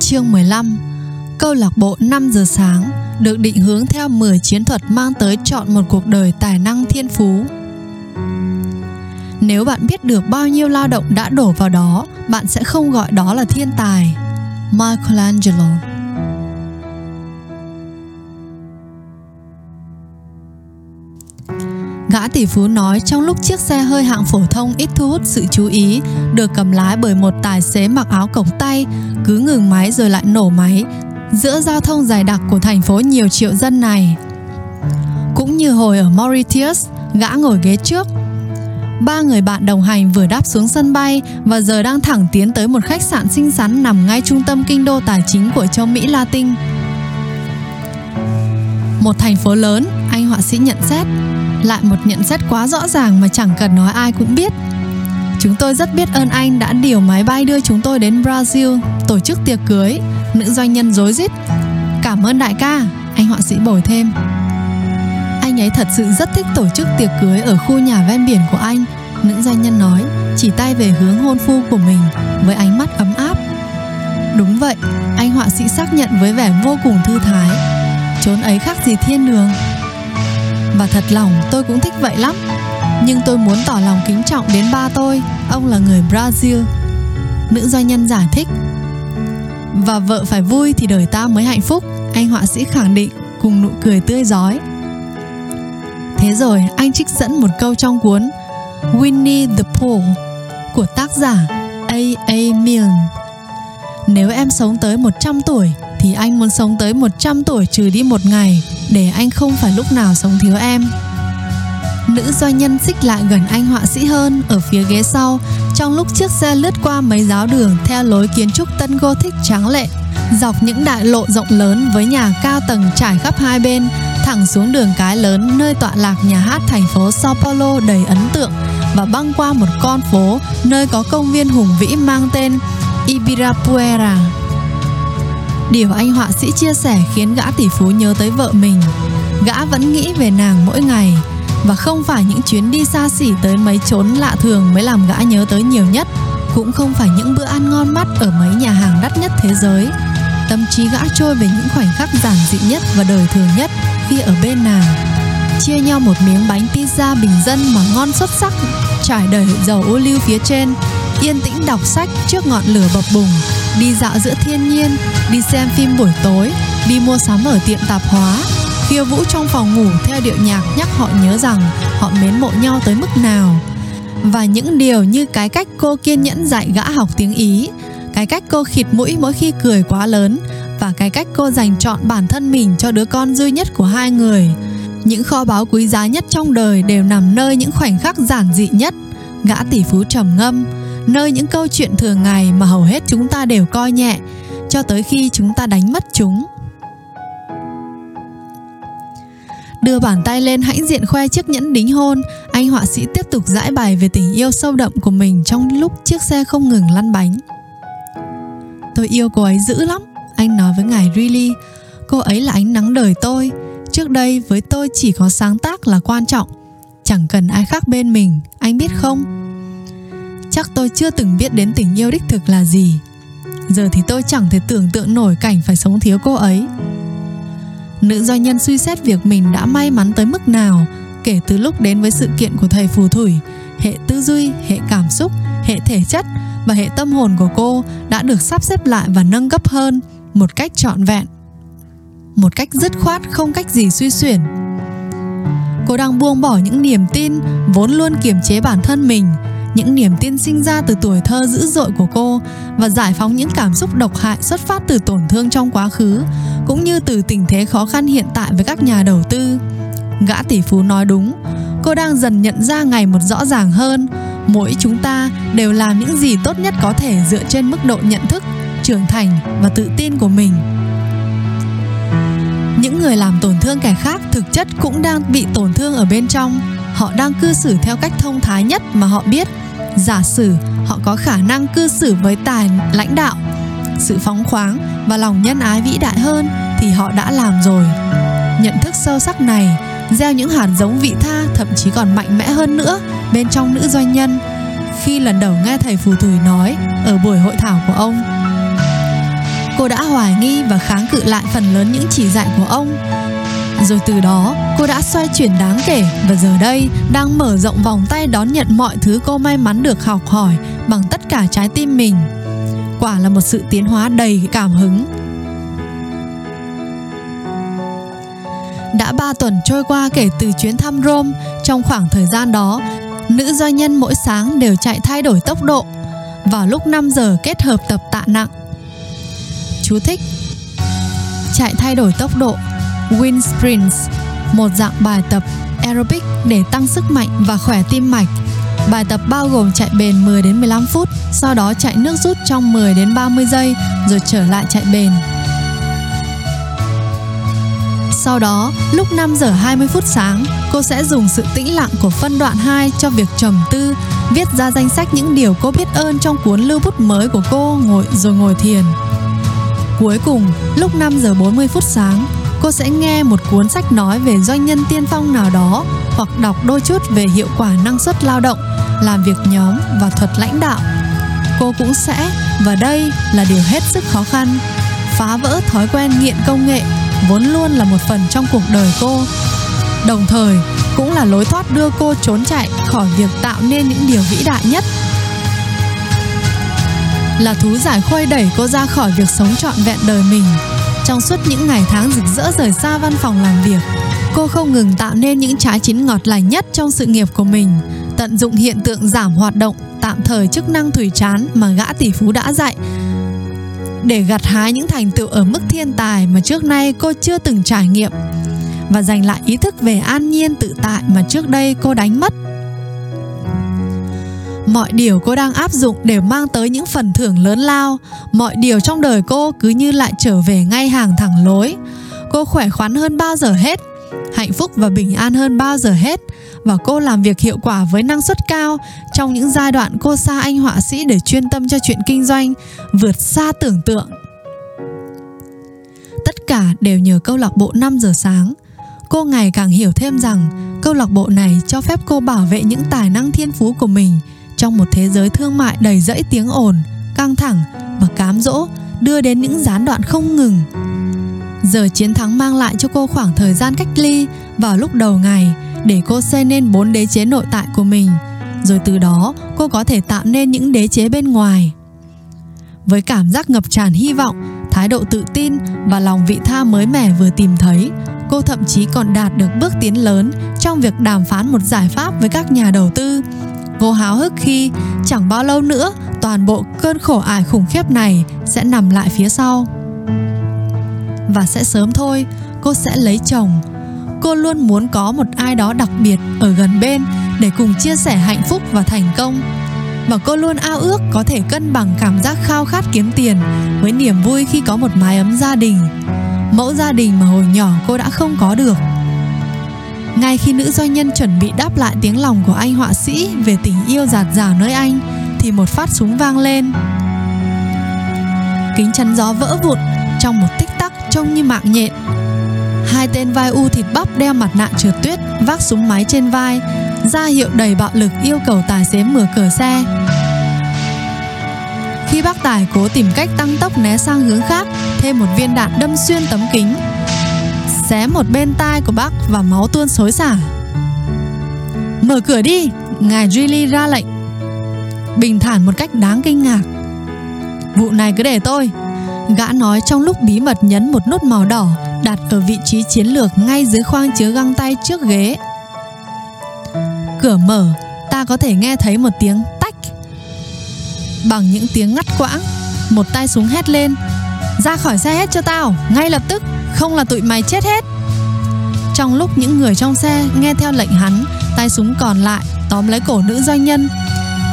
Chương 15 Câu lạc bộ 5 giờ sáng được định hướng theo 10 chiến thuật mang tới chọn một cuộc đời tài năng thiên phú. Nếu bạn biết được bao nhiêu lao động đã đổ vào đó, bạn sẽ không gọi đó là thiên tài. Michelangelo Gã tỷ phú nói trong lúc chiếc xe hơi hạng phổ thông ít thu hút sự chú ý, được cầm lái bởi một tài xế mặc áo cổng tay, cứ ngừng máy rồi lại nổ máy, giữa giao thông dài đặc của thành phố nhiều triệu dân này. Cũng như hồi ở Mauritius, gã ngồi ghế trước. Ba người bạn đồng hành vừa đáp xuống sân bay và giờ đang thẳng tiến tới một khách sạn xinh xắn nằm ngay trung tâm kinh đô tài chính của châu Mỹ Latin. Một thành phố lớn, anh họa sĩ nhận xét, lại một nhận xét quá rõ ràng mà chẳng cần nói ai cũng biết. Chúng tôi rất biết ơn anh đã điều máy bay đưa chúng tôi đến Brazil tổ chức tiệc cưới. Nữ doanh nhân rối rít. Cảm ơn đại ca, anh họa sĩ bồi thêm. Anh ấy thật sự rất thích tổ chức tiệc cưới ở khu nhà ven biển của anh. Nữ doanh nhân nói, chỉ tay về hướng hôn phu của mình với ánh mắt ấm áp. Đúng vậy, anh họa sĩ xác nhận với vẻ vô cùng thư thái. Chốn ấy khác gì thiên đường. Và thật lòng, tôi cũng thích vậy lắm Nhưng tôi muốn tỏ lòng kính trọng đến ba tôi Ông là người Brazil, Nữ doanh nhân giải thích Và vợ phải vui thì đời ta mới hạnh phúc, Anh họa sĩ khẳng định, Cùng nụ cười tươi giói Thế rồi, anh trích dẫn một câu trong cuốn Winnie the Pooh của tác giả A.A. Milne. Nếu em sống tới 100 tuổi thì anh muốn sống tới 100 tuổi trừ đi một ngày, để anh không phải lúc nào sống thiếu em. Nữ doanh nhân xích lại gần anh họa sĩ hơn ở phía ghế sau, trong lúc chiếc xe lướt qua mấy giáo đường theo lối kiến trúc tân Gothic tráng lệ, dọc những đại lộ rộng lớn với nhà cao tầng trải khắp hai bên, thẳng xuống đường cái lớn nơi tọa lạc nhà hát thành phố Sao Paulo đầy ấn tượng và băng qua một con phố nơi có công viên hùng vĩ mang tên Ibirapuera. Điều anh họa sĩ chia sẻ khiến gã tỷ phú nhớ tới vợ mình. Gã vẫn nghĩ về nàng mỗi ngày và không phải những chuyến đi xa xỉ tới mấy chốn lạ thường mới làm gã nhớ tới nhiều nhất, cũng không phải những bữa ăn ngon mắt ở mấy nhà hàng đắt nhất thế giới. Tâm trí gã trôi về những khoảnh khắc giản dị nhất và đời thường nhất khi ở bên nàng. Chia nhau một miếng bánh pizza bình dân mà ngon xuất sắc, trải đầy dầu ô liu phía trên, yên tĩnh đọc sách trước ngọn lửa bập bùng, đi dạo giữa thiên nhiên, đi xem phim buổi tối, đi mua sắm ở tiệm tạp hóa, khiêu vũ trong phòng ngủ theo điệu nhạc nhắc họ nhớ rằng họ mến mộ nhau tới mức nào. Và những điều như cái cách cô kiên nhẫn dạy gã học tiếng Ý, cái cách cô khịt mũi mỗi khi cười quá lớn và cái cách cô dành chọn bản thân mình cho đứa con duy nhất của hai người. Những kho báu quý giá nhất trong đời đều nằm nơi những khoảnh khắc giản dị nhất. Gã tỷ phú trầm ngâm, nơi những câu chuyện thường ngày mà hầu hết chúng ta đều coi nhẹ cho tới khi chúng ta đánh mất chúng. Đưa bàn tay lên hãnh diện khoe chiếc nhẫn đính hôn. Anh họa sĩ tiếp tục giải bài về tình yêu sâu đậm của mình trong lúc chiếc xe không ngừng lăn bánh. Tôi yêu cô ấy dữ lắm, anh nói với ngài Riley. Cô ấy là ánh nắng đời tôi. Trước đây với tôi chỉ có sáng tác là quan trọng. Chẳng cần ai khác bên mình, anh biết không? Chắc tôi chưa từng biết đến tình yêu đích thực là gì giờ thì tôi chẳng thể tưởng tượng nổi cảnh phải sống thiếu cô ấy. Nữ doanh nhân suy xét việc mình đã may mắn tới mức nào, kể từ lúc đến với sự kiện của thầy phù thủy, hệ tư duy, hệ cảm xúc, hệ thể chất và hệ tâm hồn của cô đã được sắp xếp lại và nâng cấp hơn một cách trọn vẹn, một cách dứt khoát không cách gì suy xuyển. Cô đang buông bỏ những niềm tin vốn luôn kiềm chế bản thân mình những niềm tin sinh ra từ tuổi thơ dữ dội của cô và giải phóng những cảm xúc độc hại xuất phát từ tổn thương trong quá khứ, cũng như từ tình thế khó khăn hiện tại với các nhà đầu tư. Gã tỷ phú nói đúng, cô đang dần nhận ra ngày một rõ ràng hơn, mỗi chúng ta đều làm những gì tốt nhất có thể dựa trên mức độ nhận thức, trưởng thành và tự tin của mình. Những người làm tổn thương kẻ khác thực chất cũng đang bị tổn thương ở bên trong họ đang cư xử theo cách thông thái nhất mà họ biết. Giả sử họ có khả năng cư xử với tài lãnh đạo, sự phóng khoáng và lòng nhân ái vĩ đại hơn thì họ đã làm rồi. Nhận thức sâu sắc này, gieo những hạt giống vị tha thậm chí còn mạnh mẽ hơn nữa bên trong nữ doanh nhân. Khi lần đầu nghe thầy phù thủy nói ở buổi hội thảo của ông, cô đã hoài nghi và kháng cự lại phần lớn những chỉ dạy của ông. Rồi từ đó, cô đã xoay chuyển đáng kể và giờ đây đang mở rộng vòng tay đón nhận mọi thứ cô may mắn được học hỏi bằng tất cả trái tim mình. Quả là một sự tiến hóa đầy cảm hứng. Đã ba tuần trôi qua kể từ chuyến thăm Rome, trong khoảng thời gian đó, nữ doanh nhân mỗi sáng đều chạy thay đổi tốc độ vào lúc 5 giờ kết hợp tập tạ nặng. Chú thích Chạy thay đổi tốc độ Wind Sprints một dạng bài tập aerobic để tăng sức mạnh và khỏe tim mạch. Bài tập bao gồm chạy bền 10 đến 15 phút, sau đó chạy nước rút trong 10 đến 30 giây rồi trở lại chạy bền. Sau đó, lúc 5 giờ 20 phút sáng, cô sẽ dùng sự tĩnh lặng của phân đoạn 2 cho việc trầm tư, viết ra danh sách những điều cô biết ơn trong cuốn lưu bút mới của cô ngồi rồi ngồi thiền. Cuối cùng, lúc 5 giờ 40 phút sáng, cô sẽ nghe một cuốn sách nói về doanh nhân tiên phong nào đó hoặc đọc đôi chút về hiệu quả năng suất lao động, làm việc nhóm và thuật lãnh đạo. Cô cũng sẽ, và đây là điều hết sức khó khăn, phá vỡ thói quen nghiện công nghệ vốn luôn là một phần trong cuộc đời cô. Đồng thời, cũng là lối thoát đưa cô trốn chạy khỏi việc tạo nên những điều vĩ đại nhất là thú giải khuây đẩy cô ra khỏi việc sống trọn vẹn đời mình trong suốt những ngày tháng rực rỡ rời xa văn phòng làm việc, cô không ngừng tạo nên những trái chín ngọt lành nhất trong sự nghiệp của mình, tận dụng hiện tượng giảm hoạt động tạm thời chức năng thủy chán mà gã tỷ phú đã dạy. Để gặt hái những thành tựu ở mức thiên tài mà trước nay cô chưa từng trải nghiệm và giành lại ý thức về an nhiên tự tại mà trước đây cô đánh mất mọi điều cô đang áp dụng đều mang tới những phần thưởng lớn lao. Mọi điều trong đời cô cứ như lại trở về ngay hàng thẳng lối. Cô khỏe khoắn hơn bao giờ hết, hạnh phúc và bình an hơn bao giờ hết. Và cô làm việc hiệu quả với năng suất cao. Trong những giai đoạn cô xa anh họa sĩ để chuyên tâm cho chuyện kinh doanh, vượt xa tưởng tượng. Tất cả đều nhờ câu lạc bộ 5 giờ sáng. Cô ngày càng hiểu thêm rằng câu lạc bộ này cho phép cô bảo vệ những tài năng thiên phú của mình trong một thế giới thương mại đầy rẫy tiếng ồn, căng thẳng và cám dỗ đưa đến những gián đoạn không ngừng. Giờ chiến thắng mang lại cho cô khoảng thời gian cách ly vào lúc đầu ngày để cô xây nên bốn đế chế nội tại của mình, rồi từ đó cô có thể tạo nên những đế chế bên ngoài. Với cảm giác ngập tràn hy vọng, thái độ tự tin và lòng vị tha mới mẻ vừa tìm thấy, cô thậm chí còn đạt được bước tiến lớn trong việc đàm phán một giải pháp với các nhà đầu tư Cô háo hức khi chẳng bao lâu nữa toàn bộ cơn khổ ải khủng khiếp này sẽ nằm lại phía sau. Và sẽ sớm thôi, cô sẽ lấy chồng. Cô luôn muốn có một ai đó đặc biệt ở gần bên để cùng chia sẻ hạnh phúc và thành công. Và cô luôn ao ước có thể cân bằng cảm giác khao khát kiếm tiền với niềm vui khi có một mái ấm gia đình. Mẫu gia đình mà hồi nhỏ cô đã không có được ngay khi nữ doanh nhân chuẩn bị đáp lại tiếng lòng của anh họa sĩ về tình yêu giạt rào nơi anh thì một phát súng vang lên. Kính chắn gió vỡ vụn trong một tích tắc trông như mạng nhện. Hai tên vai u thịt bắp đeo mặt nạ trượt tuyết vác súng máy trên vai ra hiệu đầy bạo lực yêu cầu tài xế mở cửa xe. Khi bác tài cố tìm cách tăng tốc né sang hướng khác, thêm một viên đạn đâm xuyên tấm kính xé một bên tai của bác và máu tuôn xối xả. Mở cửa đi, ngài Julie ra lệnh. Bình thản một cách đáng kinh ngạc. Vụ này cứ để tôi. Gã nói trong lúc bí mật nhấn một nút màu đỏ đặt ở vị trí chiến lược ngay dưới khoang chứa găng tay trước ghế. Cửa mở, ta có thể nghe thấy một tiếng tách. Bằng những tiếng ngắt quãng, một tay súng hét lên. Ra khỏi xe hết cho tao, ngay lập tức không là tụi mày chết hết. Trong lúc những người trong xe nghe theo lệnh hắn tay súng còn lại tóm lấy cổ nữ doanh nhân.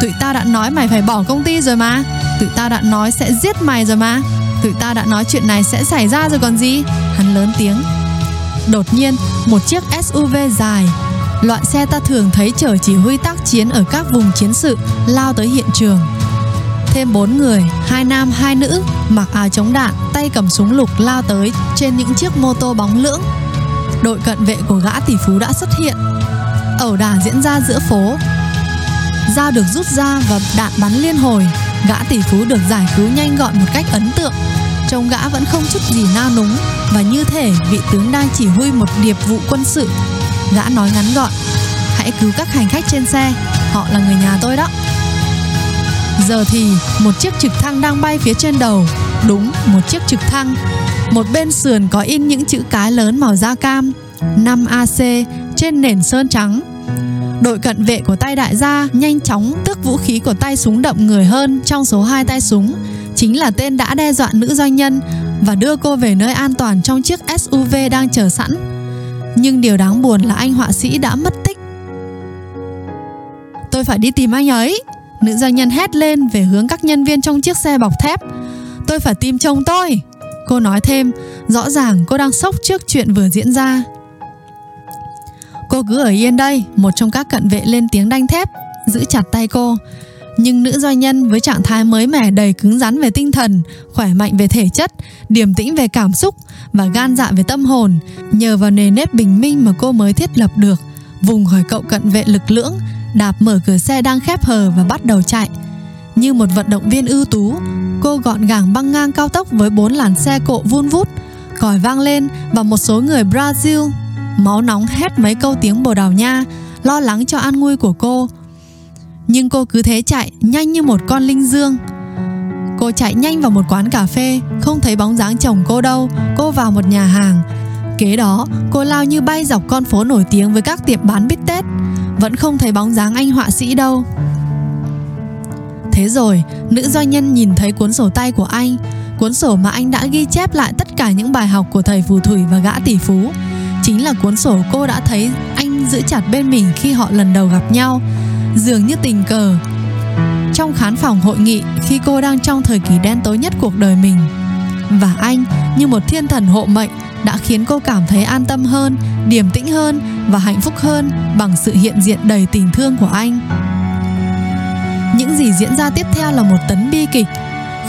Tụi tao đã nói mày phải bỏ công ty rồi mà. Tụi tao đã nói sẽ giết mày rồi mà. Tụi tao đã nói chuyện này sẽ xảy ra rồi còn gì? Hắn lớn tiếng. Đột nhiên một chiếc suv dài loại xe ta thường thấy chở chỉ huy tác chiến ở các vùng chiến sự lao tới hiện trường. Thêm bốn người, hai nam hai nữ, mặc áo chống đạn, tay cầm súng lục lao tới trên những chiếc mô tô bóng lưỡng. Đội cận vệ của gã tỷ phú đã xuất hiện. Ẩu đả diễn ra giữa phố. Dao được rút ra và đạn bắn liên hồi. Gã tỷ phú được giải cứu nhanh gọn một cách ấn tượng. Trông gã vẫn không chút gì nao núng Và như thể vị tướng đang chỉ huy một điệp vụ quân sự Gã nói ngắn gọn Hãy cứu các hành khách trên xe Họ là người nhà tôi đó Giờ thì một chiếc trực thăng đang bay phía trên đầu Đúng, một chiếc trực thăng Một bên sườn có in những chữ cái lớn màu da cam 5AC trên nền sơn trắng Đội cận vệ của tay đại gia nhanh chóng tước vũ khí của tay súng đậm người hơn trong số hai tay súng chính là tên đã đe dọa nữ doanh nhân và đưa cô về nơi an toàn trong chiếc SUV đang chờ sẵn. Nhưng điều đáng buồn là anh họa sĩ đã mất tích. Tôi phải đi tìm anh ấy. Nữ doanh nhân hét lên về hướng các nhân viên trong chiếc xe bọc thép. Tôi phải tìm chồng tôi. Cô nói thêm, rõ ràng cô đang sốc trước chuyện vừa diễn ra. Cô cứ ở yên đây, một trong các cận vệ lên tiếng đanh thép, giữ chặt tay cô. Nhưng nữ doanh nhân với trạng thái mới mẻ đầy cứng rắn về tinh thần, khỏe mạnh về thể chất, điềm tĩnh về cảm xúc và gan dạ về tâm hồn, nhờ vào nề nếp bình minh mà cô mới thiết lập được, vùng khỏi cậu cận vệ lực lưỡng, đạp mở cửa xe đang khép hờ và bắt đầu chạy. Như một vận động viên ưu tú, cô gọn gàng băng ngang cao tốc với bốn làn xe cộ vun vút, còi vang lên và một số người Brazil máu nóng hét mấy câu tiếng Bồ Đào Nha, lo lắng cho an nguy của cô. Nhưng cô cứ thế chạy, nhanh như một con linh dương. Cô chạy nhanh vào một quán cà phê, không thấy bóng dáng chồng cô đâu, cô vào một nhà hàng. Kế đó, cô lao như bay dọc con phố nổi tiếng với các tiệm bán bít tết, vẫn không thấy bóng dáng anh họa sĩ đâu. Thế rồi, nữ doanh nhân nhìn thấy cuốn sổ tay của anh, cuốn sổ mà anh đã ghi chép lại tất cả những bài học của thầy phù thủy và gã tỷ phú chính là cuốn sổ cô đã thấy anh giữ chặt bên mình khi họ lần đầu gặp nhau dường như tình cờ trong khán phòng hội nghị khi cô đang trong thời kỳ đen tối nhất cuộc đời mình và anh như một thiên thần hộ mệnh đã khiến cô cảm thấy an tâm hơn, điềm tĩnh hơn và hạnh phúc hơn bằng sự hiện diện đầy tình thương của anh. Những gì diễn ra tiếp theo là một tấn bi kịch.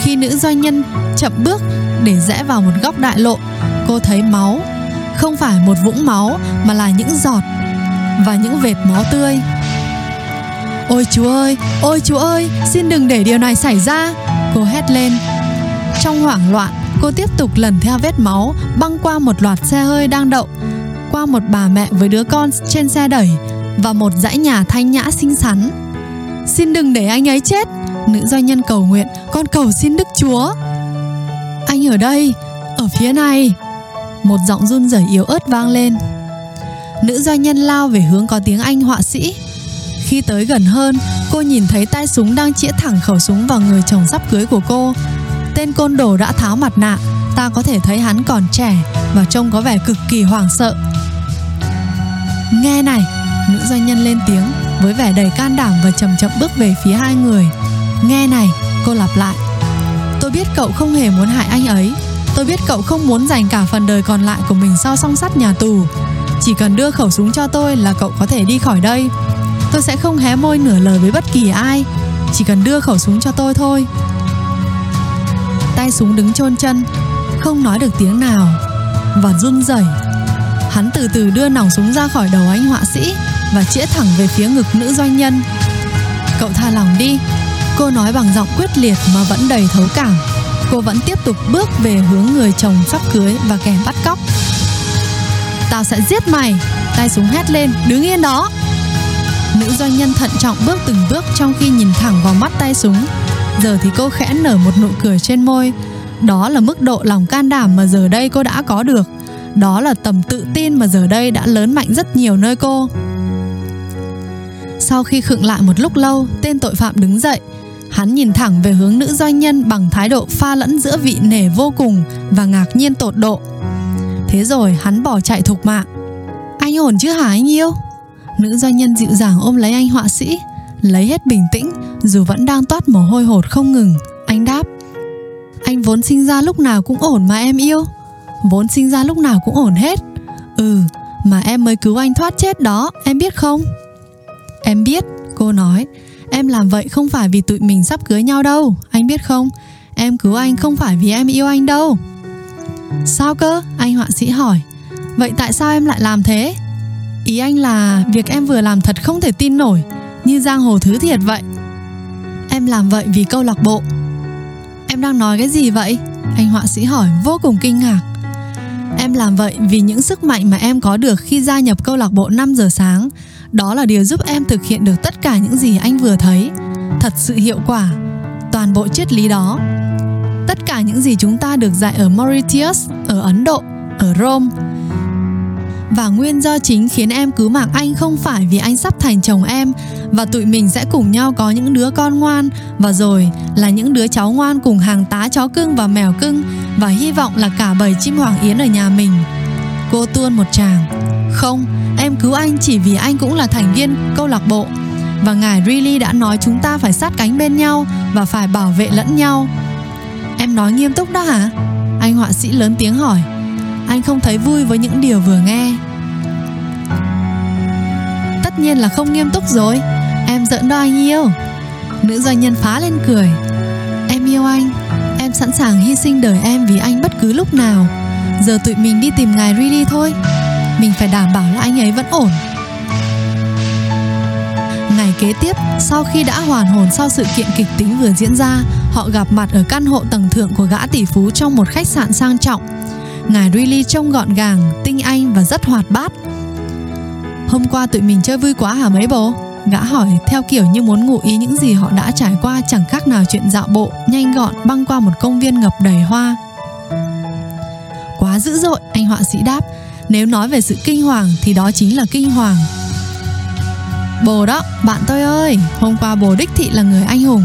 Khi nữ doanh nhân chậm bước để rẽ vào một góc đại lộ, cô thấy máu không phải một vũng máu mà là những giọt và những vệt máu tươi. Ôi chúa ơi, ôi chúa ơi, xin đừng để điều này xảy ra, cô hét lên. Trong hoảng loạn cô tiếp tục lần theo vết máu, băng qua một loạt xe hơi đang đậu, qua một bà mẹ với đứa con trên xe đẩy và một dãy nhà thanh nhã xinh xắn. Xin đừng để anh ấy chết, nữ doanh nhân cầu nguyện, con cầu xin đức chúa. Anh ở đây, ở phía này. Một giọng run rẩy yếu ớt vang lên. Nữ doanh nhân lao về hướng có tiếng anh họa sĩ. Khi tới gần hơn, cô nhìn thấy tay súng đang chĩa thẳng khẩu súng vào người chồng sắp cưới của cô tên côn đồ đã tháo mặt nạ ta có thể thấy hắn còn trẻ và trông có vẻ cực kỳ hoảng sợ nghe này, nữ doanh nhân lên tiếng với vẻ đầy can đảm và chậm chậm bước về phía hai người nghe này, cô lặp lại tôi biết cậu không hề muốn hại anh ấy Tôi biết cậu không muốn dành cả phần đời còn lại của mình sau song sắt nhà tù. Chỉ cần đưa khẩu súng cho tôi là cậu có thể đi khỏi đây. Tôi sẽ không hé môi nửa lời với bất kỳ ai. Chỉ cần đưa khẩu súng cho tôi thôi. Tay súng đứng chôn chân, không nói được tiếng nào và run rẩy. Hắn từ từ đưa nòng súng ra khỏi đầu anh họa sĩ và chĩa thẳng về phía ngực nữ doanh nhân. Cậu tha lòng đi, cô nói bằng giọng quyết liệt mà vẫn đầy thấu cảm cô vẫn tiếp tục bước về hướng người chồng sắp cưới và kẻ bắt cóc. Tao sẽ giết mày, tay súng hét lên, đứng yên đó. Nữ doanh nhân thận trọng bước từng bước trong khi nhìn thẳng vào mắt tay súng. Giờ thì cô khẽ nở một nụ cười trên môi. Đó là mức độ lòng can đảm mà giờ đây cô đã có được. Đó là tầm tự tin mà giờ đây đã lớn mạnh rất nhiều nơi cô. Sau khi khựng lại một lúc lâu, tên tội phạm đứng dậy, Hắn nhìn thẳng về hướng nữ doanh nhân bằng thái độ pha lẫn giữa vị nể vô cùng và ngạc nhiên tột độ. Thế rồi hắn bỏ chạy thục mạng. Anh ổn chứ hả anh yêu? Nữ doanh nhân dịu dàng ôm lấy anh họa sĩ, lấy hết bình tĩnh dù vẫn đang toát mồ hôi hột không ngừng. Anh đáp, anh vốn sinh ra lúc nào cũng ổn mà em yêu. Vốn sinh ra lúc nào cũng ổn hết. Ừ, mà em mới cứu anh thoát chết đó, em biết không? Em biết, cô nói, Em làm vậy không phải vì tụi mình sắp cưới nhau đâu Anh biết không Em cứu anh không phải vì em yêu anh đâu Sao cơ Anh họa sĩ hỏi Vậy tại sao em lại làm thế Ý anh là việc em vừa làm thật không thể tin nổi Như giang hồ thứ thiệt vậy Em làm vậy vì câu lạc bộ. Em đang nói cái gì vậy? Anh họa sĩ hỏi vô cùng kinh ngạc. Em làm vậy vì những sức mạnh mà em có được khi gia nhập câu lạc bộ 5 giờ sáng. Đó là điều giúp em thực hiện được tất cả những gì anh vừa thấy. Thật sự hiệu quả. Toàn bộ triết lý đó. Tất cả những gì chúng ta được dạy ở Mauritius, ở Ấn Độ, ở Rome và nguyên do chính khiến em cứu mặc anh không phải vì anh sắp thành chồng em và tụi mình sẽ cùng nhau có những đứa con ngoan và rồi là những đứa cháu ngoan cùng hàng tá chó cưng và mèo cưng và hy vọng là cả bầy chim hoàng yến ở nhà mình. Cô tuôn một tràng. Không, em cứu anh chỉ vì anh cũng là thành viên câu lạc bộ và ngài Riley đã nói chúng ta phải sát cánh bên nhau và phải bảo vệ lẫn nhau. Em nói nghiêm túc đó hả? Anh họa sĩ lớn tiếng hỏi anh không thấy vui với những điều vừa nghe. Tất nhiên là không nghiêm túc rồi. Em giỡn đó anh yêu. Nữ doanh nhân phá lên cười. Em yêu anh. Em sẵn sàng hy sinh đời em vì anh bất cứ lúc nào. Giờ tụi mình đi tìm ngài Riley thôi. Mình phải đảm bảo là anh ấy vẫn ổn. Ngày kế tiếp, sau khi đã hoàn hồn sau sự kiện kịch tính vừa diễn ra, họ gặp mặt ở căn hộ tầng thượng của gã tỷ phú trong một khách sạn sang trọng. Ngài Riley trông gọn gàng, tinh anh và rất hoạt bát. Hôm qua tụi mình chơi vui quá hả mấy bố? Gã hỏi theo kiểu như muốn ngụ ý những gì họ đã trải qua chẳng khác nào chuyện dạo bộ, nhanh gọn băng qua một công viên ngập đầy hoa. Quá dữ dội, anh họa sĩ đáp. Nếu nói về sự kinh hoàng thì đó chính là kinh hoàng. Bồ đó, bạn tôi ơi, hôm qua bồ đích thị là người anh hùng.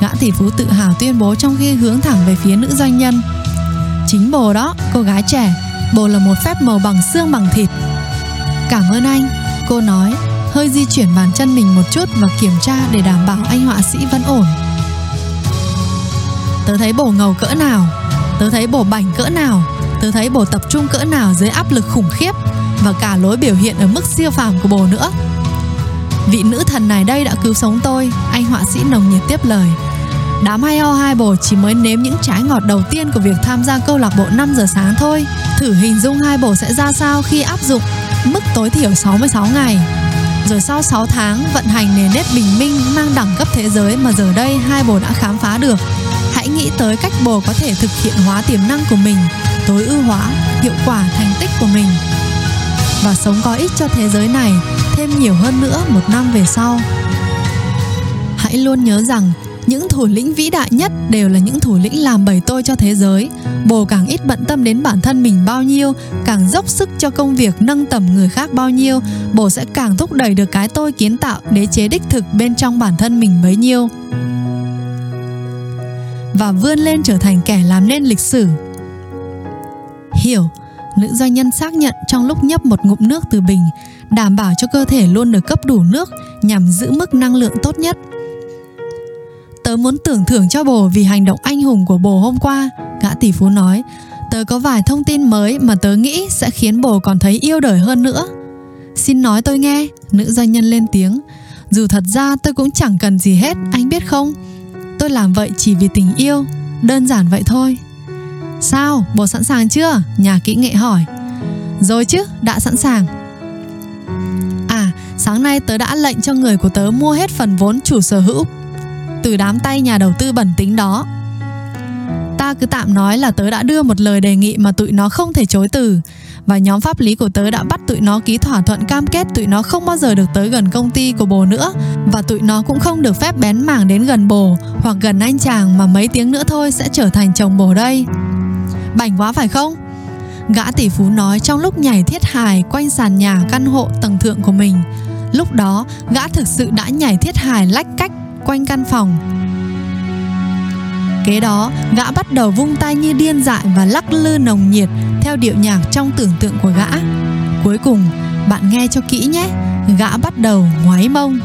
Gã tỷ phú tự hào tuyên bố trong khi hướng thẳng về phía nữ doanh nhân. Chính bồ đó, cô gái trẻ. Bồ là một phép màu bằng xương bằng thịt. Cảm ơn anh. Cô nói Hơi di chuyển bàn chân mình một chút Và kiểm tra để đảm bảo anh họa sĩ vẫn ổn. Tớ thấy bồ ngầu cỡ nào? Tớ thấy bồ bảnh cỡ nào? Tớ thấy bồ tập trung cỡ nào dưới áp lực khủng khiếp? Và cả lối biểu hiện ở mức siêu phàm của bồ nữa. Vị nữ thần này đây đã cứu sống tôi. Anh họa sĩ nồng nhiệt tiếp lời. Đám hay ho hai bồ chỉ mới nếm những trái ngọt đầu tiên của việc tham gia câu lạc bộ 5 giờ sáng thôi. Thử hình dung hai bồ sẽ ra sao khi áp dụng mức tối thiểu 66 ngày. Rồi sau 6 tháng vận hành nền nếp bình minh mang đẳng cấp thế giới mà giờ đây hai bồ đã khám phá được. Hãy nghĩ tới cách bồ có thể thực hiện hóa tiềm năng của mình, tối ưu hóa hiệu quả thành tích của mình và sống có ích cho thế giới này thêm nhiều hơn nữa một năm về sau. Hãy luôn nhớ rằng những thủ lĩnh vĩ đại nhất đều là những thủ lĩnh làm bầy tôi cho thế giới. Bồ càng ít bận tâm đến bản thân mình bao nhiêu, càng dốc sức cho công việc nâng tầm người khác bao nhiêu, bồ sẽ càng thúc đẩy được cái tôi kiến tạo đế chế đích thực bên trong bản thân mình bấy nhiêu. Và vươn lên trở thành kẻ làm nên lịch sử. Hiểu, nữ doanh nhân xác nhận trong lúc nhấp một ngụm nước từ bình, đảm bảo cho cơ thể luôn được cấp đủ nước nhằm giữ mức năng lượng tốt nhất – Tớ muốn tưởng thưởng cho bồ vì hành động anh hùng của bồ hôm qua Gã tỷ phú nói. Tớ có vài thông tin mới mà tớ nghĩ sẽ khiến bồ còn thấy yêu đời hơn nữa. Xin nói tôi nghe Nữ doanh nhân lên tiếng. Dù thật ra tôi cũng chẳng cần gì hết Anh biết không? Tôi làm vậy chỉ vì tình yêu Đơn giản vậy thôi. Sao, bồ sẵn sàng chưa? Nhà kỹ nghệ hỏi. Rồi chứ, đã sẵn sàng. À, sáng nay tớ đã lệnh cho người của tớ mua hết phần vốn chủ sở hữu từ đám tay nhà đầu tư bẩn tính đó. Ta cứ tạm nói là tớ đã đưa một lời đề nghị mà tụi nó không thể chối từ, và nhóm pháp lý của tớ đã bắt tụi nó ký thỏa thuận cam kết tụi nó không bao giờ được tới gần công ty của bồ nữa, và tụi nó cũng không được phép bén mảng đến gần bồ hoặc gần anh chàng mà mấy tiếng nữa thôi sẽ trở thành chồng bồ đây. Bảnh quá phải không? Gã tỷ phú nói trong lúc nhảy thiết hài quanh sàn nhà căn hộ tầng thượng của mình. Lúc đó, gã thực sự đã nhảy thiết hài lách cách quanh căn phòng Kế đó, gã bắt đầu vung tay như điên dại và lắc lư nồng nhiệt theo điệu nhạc trong tưởng tượng của gã. Cuối cùng, bạn nghe cho kỹ nhé, gã bắt đầu ngoái mông.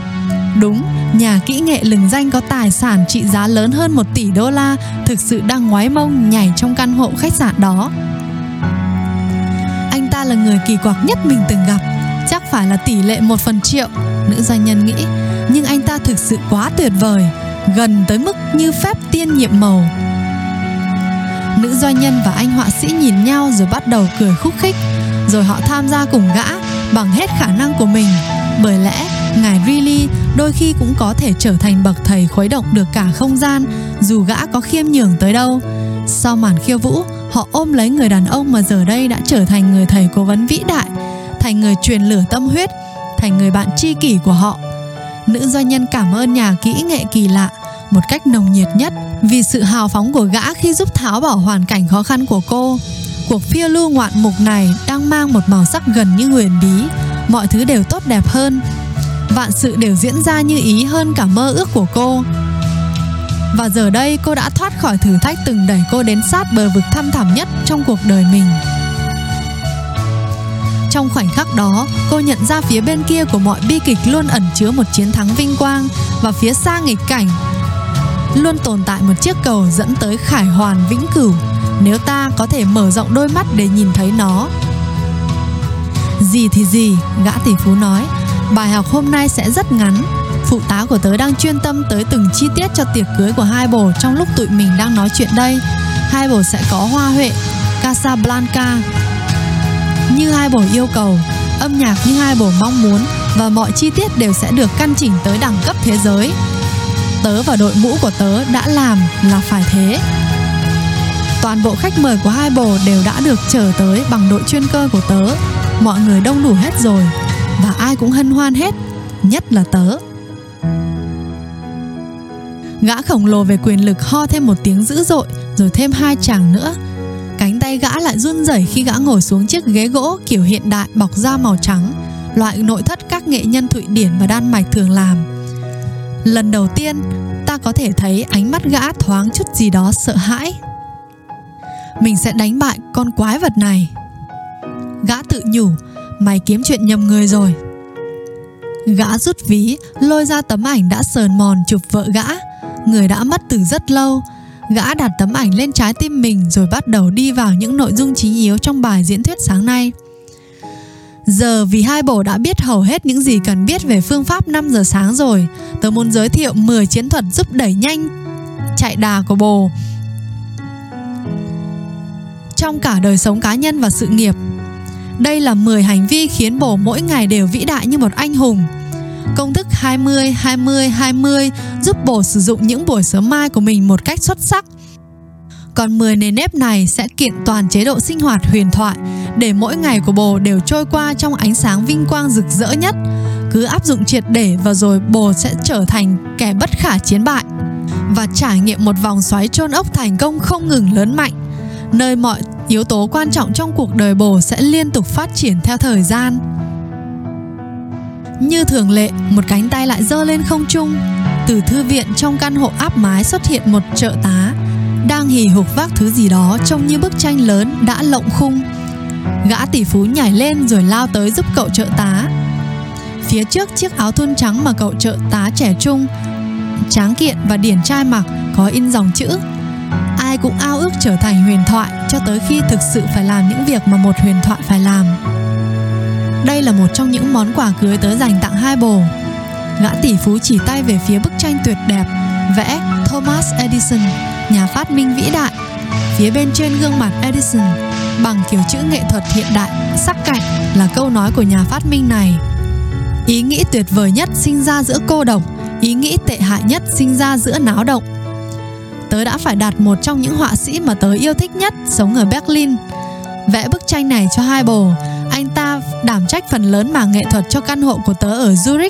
Đúng, nhà kỹ nghệ lừng danh có tài sản trị giá lớn hơn 1 tỷ đô la thực sự đang ngoái mông nhảy trong căn hộ khách sạn đó. Anh ta là người kỳ quặc nhất mình từng gặp, chắc phải là tỷ lệ một phần triệu, nữ doanh nhân nghĩ. Nhưng anh ta thực sự quá tuyệt vời gần tới mức như phép tiên nhiệm màu. Nữ doanh nhân và anh họa sĩ nhìn nhau rồi bắt đầu cười khúc khích rồi họ tham gia cùng gã bằng hết khả năng của mình. Bởi lẽ ngài Riley đôi khi cũng có thể trở thành bậc thầy khuấy động được cả không gian dù gã có khiêm nhường tới đâu. Sau màn khiêu vũ, họ ôm lấy người đàn ông mà giờ đây đã trở thành người thầy cố vấn vĩ đại, thành người truyền lửa tâm huyết, thành người bạn tri kỷ của họ. Nữ doanh nhân cảm ơn nhà kỹ nghệ kỳ lạ một cách nồng nhiệt nhất vì sự hào phóng của gã khi giúp tháo bỏ hoàn cảnh khó khăn của cô. Cuộc phiêu lưu ngoạn mục này đang mang một màu sắc gần như huyền bí, mọi thứ đều tốt đẹp hơn. Vạn sự đều diễn ra như ý hơn cả mơ ước của cô. Và giờ đây cô đã thoát khỏi thử thách từng đẩy cô đến sát bờ vực thăm thẳm nhất trong cuộc đời mình. Trong khoảnh khắc đó, cô nhận ra phía bên kia của mọi bi kịch luôn ẩn chứa một chiến thắng vinh quang và phía xa nghịch cảnh luôn tồn tại một chiếc cầu dẫn tới khải hoàn vĩnh cửu nếu ta có thể mở rộng đôi mắt để nhìn thấy nó. Gì thì gì, gã tỷ phú nói, bài học hôm nay sẽ rất ngắn. Phụ tá của tớ đang chuyên tâm tới từng chi tiết cho tiệc cưới của hai bồ trong lúc tụi mình đang nói chuyện đây. Hai bồ sẽ có hoa huệ, Casablanca. Như hai bổ yêu cầu, âm nhạc như hai bổ mong muốn và mọi chi tiết đều sẽ được căn chỉnh tới đẳng cấp thế giới. Tớ và đội ngũ của tớ đã làm là phải thế. Toàn bộ khách mời của hai bồ đều đã được trở tới bằng đội chuyên cơ của tớ. Mọi người đông đủ hết rồi và ai cũng hân hoan hết, nhất là tớ. Gã khổng lồ về quyền lực ho thêm một tiếng dữ dội rồi thêm hai chàng nữa. Tay gã lại run rẩy khi gã ngồi xuống chiếc ghế gỗ kiểu hiện đại bọc da màu trắng, loại nội thất các nghệ nhân Thụy Điển và Đan Mạch thường làm. Lần đầu tiên, ta có thể thấy ánh mắt gã thoáng chút gì đó sợ hãi. Mình sẽ đánh bại con quái vật này. Gã tự nhủ mày kiếm chuyện nhầm người rồi. Gã rút ví lôi ra tấm ảnh đã sờn mòn chụp vợ gã. Người đã mất từ rất lâu gã đặt tấm ảnh lên trái tim mình rồi bắt đầu đi vào những nội dung chính yếu trong bài diễn thuyết sáng nay Giờ vì hai bổ đã biết hầu hết những gì cần biết về phương pháp 5 giờ sáng rồi, tớ muốn giới thiệu 10 chiến thuật giúp đẩy nhanh chạy đà của bồ trong cả đời sống cá nhân và sự nghiệp. Đây là 10 hành vi khiến bồ mỗi ngày đều vĩ đại như một anh hùng. Công thức 20 20 20 giúp bổ sử dụng những buổi sớm mai của mình một cách xuất sắc. Còn 10 nền nếp này sẽ kiện toàn chế độ sinh hoạt huyền thoại để mỗi ngày của bồ đều trôi qua trong ánh sáng vinh quang rực rỡ nhất. Cứ áp dụng triệt để và rồi bồ sẽ trở thành kẻ bất khả chiến bại và trải nghiệm một vòng xoáy chôn ốc thành công không ngừng lớn mạnh nơi mọi yếu tố quan trọng trong cuộc đời bồ sẽ liên tục phát triển theo thời gian như thường lệ, một cánh tay lại giơ lên không trung. Từ thư viện trong căn hộ áp mái xuất hiện một trợ tá, đang hì hục vác thứ gì đó trông như bức tranh lớn đã lộng khung. Gã tỷ phú nhảy lên rồi lao tới giúp cậu trợ tá. Phía trước chiếc áo thun trắng mà cậu trợ tá trẻ trung, tráng kiện và điển trai mặc có in dòng chữ. Ai cũng ao ước trở thành huyền thoại cho tới khi thực sự phải làm những việc mà một huyền thoại phải làm đây là một trong những món quà cưới tớ dành tặng hai bồ. Gã tỷ phú chỉ tay về phía bức tranh tuyệt đẹp vẽ Thomas Edison nhà phát minh vĩ đại. Phía bên trên gương mặt Edison bằng kiểu chữ nghệ thuật hiện đại sắc cạnh là câu nói của nhà phát minh này. Ý nghĩ tuyệt vời nhất sinh ra giữa cô độc ý nghĩ tệ hại nhất sinh ra giữa náo động. Tớ đã phải đặt một trong những họa sĩ mà tớ yêu thích nhất sống ở Berlin. Vẽ bức tranh này cho hai bồ, anh ta đảm trách phần lớn mảng nghệ thuật cho căn hộ của tớ ở Zurich.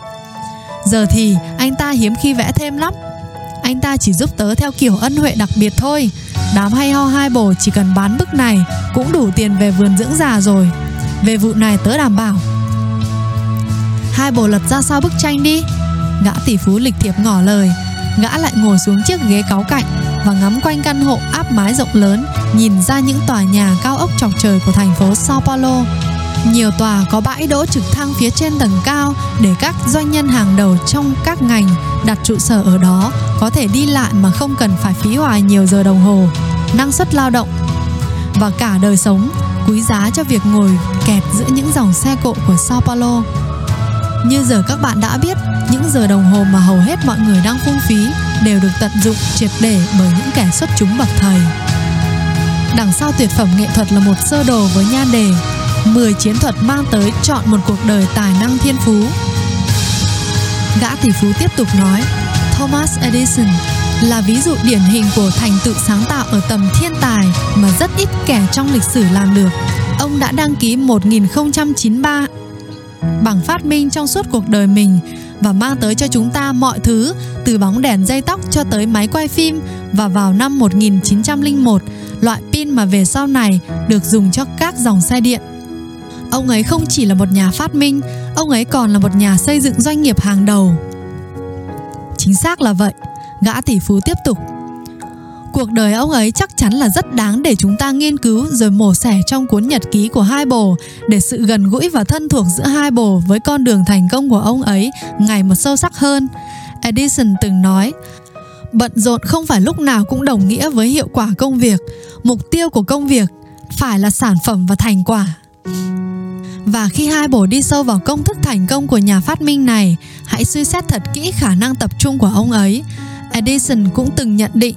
Giờ thì anh ta hiếm khi vẽ thêm lắm. Anh ta chỉ giúp tớ theo kiểu ân huệ đặc biệt thôi. Đám hay ho hai bồ chỉ cần bán bức này cũng đủ tiền về vườn dưỡng già rồi. Về vụ này tớ đảm bảo. Hai bồ lật ra sau bức tranh đi. Gã tỷ phú lịch thiệp ngỏ lời gã lại ngồi xuống chiếc ghế cáo cạnh và ngắm quanh căn hộ áp mái rộng lớn, nhìn ra những tòa nhà cao ốc chọc trời của thành phố Sao Paulo. Nhiều tòa có bãi đỗ trực thăng phía trên tầng cao để các doanh nhân hàng đầu trong các ngành đặt trụ sở ở đó có thể đi lại mà không cần phải phí hoài nhiều giờ đồng hồ, năng suất lao động và cả đời sống quý giá cho việc ngồi kẹt giữa những dòng xe cộ của Sao Paulo. Như giờ các bạn đã biết, những giờ đồng hồ mà hầu hết mọi người đang phung phí đều được tận dụng triệt để bởi những kẻ xuất chúng bậc thầy. Đằng sau tuyệt phẩm nghệ thuật là một sơ đồ với nhan đề 10 chiến thuật mang tới chọn một cuộc đời tài năng thiên phú. Gã tỷ phú tiếp tục nói, Thomas Edison là ví dụ điển hình của thành tựu sáng tạo ở tầm thiên tài mà rất ít kẻ trong lịch sử làm được. Ông đã đăng ký 1093 bằng phát minh trong suốt cuộc đời mình và mang tới cho chúng ta mọi thứ từ bóng đèn dây tóc cho tới máy quay phim và vào năm 1901, loại pin mà về sau này được dùng cho các dòng xe điện. Ông ấy không chỉ là một nhà phát minh, ông ấy còn là một nhà xây dựng doanh nghiệp hàng đầu. Chính xác là vậy, gã tỷ phú tiếp tục. Cuộc đời ông ấy chắc chắn là rất đáng để chúng ta nghiên cứu rồi mổ xẻ trong cuốn nhật ký của hai bồ để sự gần gũi và thân thuộc giữa hai bồ với con đường thành công của ông ấy ngày một sâu sắc hơn. Edison từng nói, bận rộn không phải lúc nào cũng đồng nghĩa với hiệu quả công việc. Mục tiêu của công việc phải là sản phẩm và thành quả. Và khi hai bổ đi sâu vào công thức thành công của nhà phát minh này, hãy suy xét thật kỹ khả năng tập trung của ông ấy. Edison cũng từng nhận định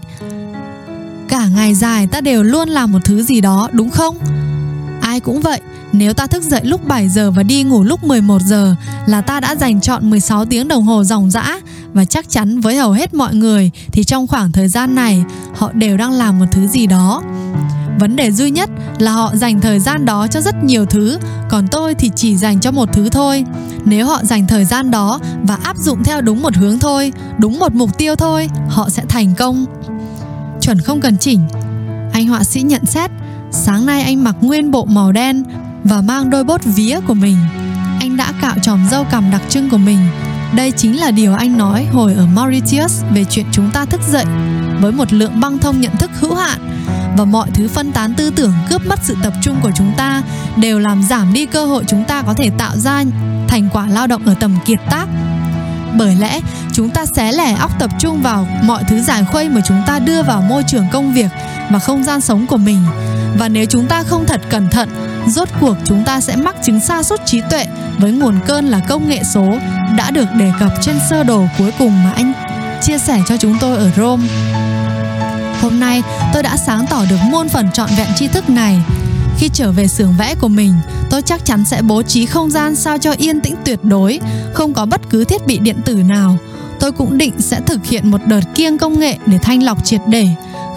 Cả ngày dài ta đều luôn làm một thứ gì đó, đúng không? Ai cũng vậy, nếu ta thức dậy lúc 7 giờ và đi ngủ lúc 11 giờ là ta đã dành chọn 16 tiếng đồng hồ dòng dã và chắc chắn với hầu hết mọi người thì trong khoảng thời gian này họ đều đang làm một thứ gì đó. Vấn đề duy nhất là họ dành thời gian đó cho rất nhiều thứ, còn tôi thì chỉ dành cho một thứ thôi. Nếu họ dành thời gian đó và áp dụng theo đúng một hướng thôi, đúng một mục tiêu thôi, họ sẽ thành công chuẩn không cần chỉnh. Anh họa sĩ nhận xét, sáng nay anh mặc nguyên bộ màu đen và mang đôi bốt vía của mình. Anh đã cạo tròm râu cằm đặc trưng của mình. Đây chính là điều anh nói hồi ở Mauritius về chuyện chúng ta thức dậy với một lượng băng thông nhận thức hữu hạn và mọi thứ phân tán tư tưởng cướp mất sự tập trung của chúng ta đều làm giảm đi cơ hội chúng ta có thể tạo ra thành quả lao động ở tầm kiệt tác bởi lẽ, chúng ta xé lẻ óc tập trung vào mọi thứ giải khuây mà chúng ta đưa vào môi trường công việc và không gian sống của mình và nếu chúng ta không thật cẩn thận, rốt cuộc chúng ta sẽ mắc chứng sa sút trí tuệ với nguồn cơn là công nghệ số đã được đề cập trên sơ đồ cuối cùng mà anh chia sẻ cho chúng tôi ở Rome. Hôm nay, tôi đã sáng tỏ được muôn phần trọn vẹn tri thức này khi trở về xưởng vẽ của mình, tôi chắc chắn sẽ bố trí không gian sao cho yên tĩnh tuyệt đối, không có bất cứ thiết bị điện tử nào. Tôi cũng định sẽ thực hiện một đợt kiêng công nghệ để thanh lọc triệt để,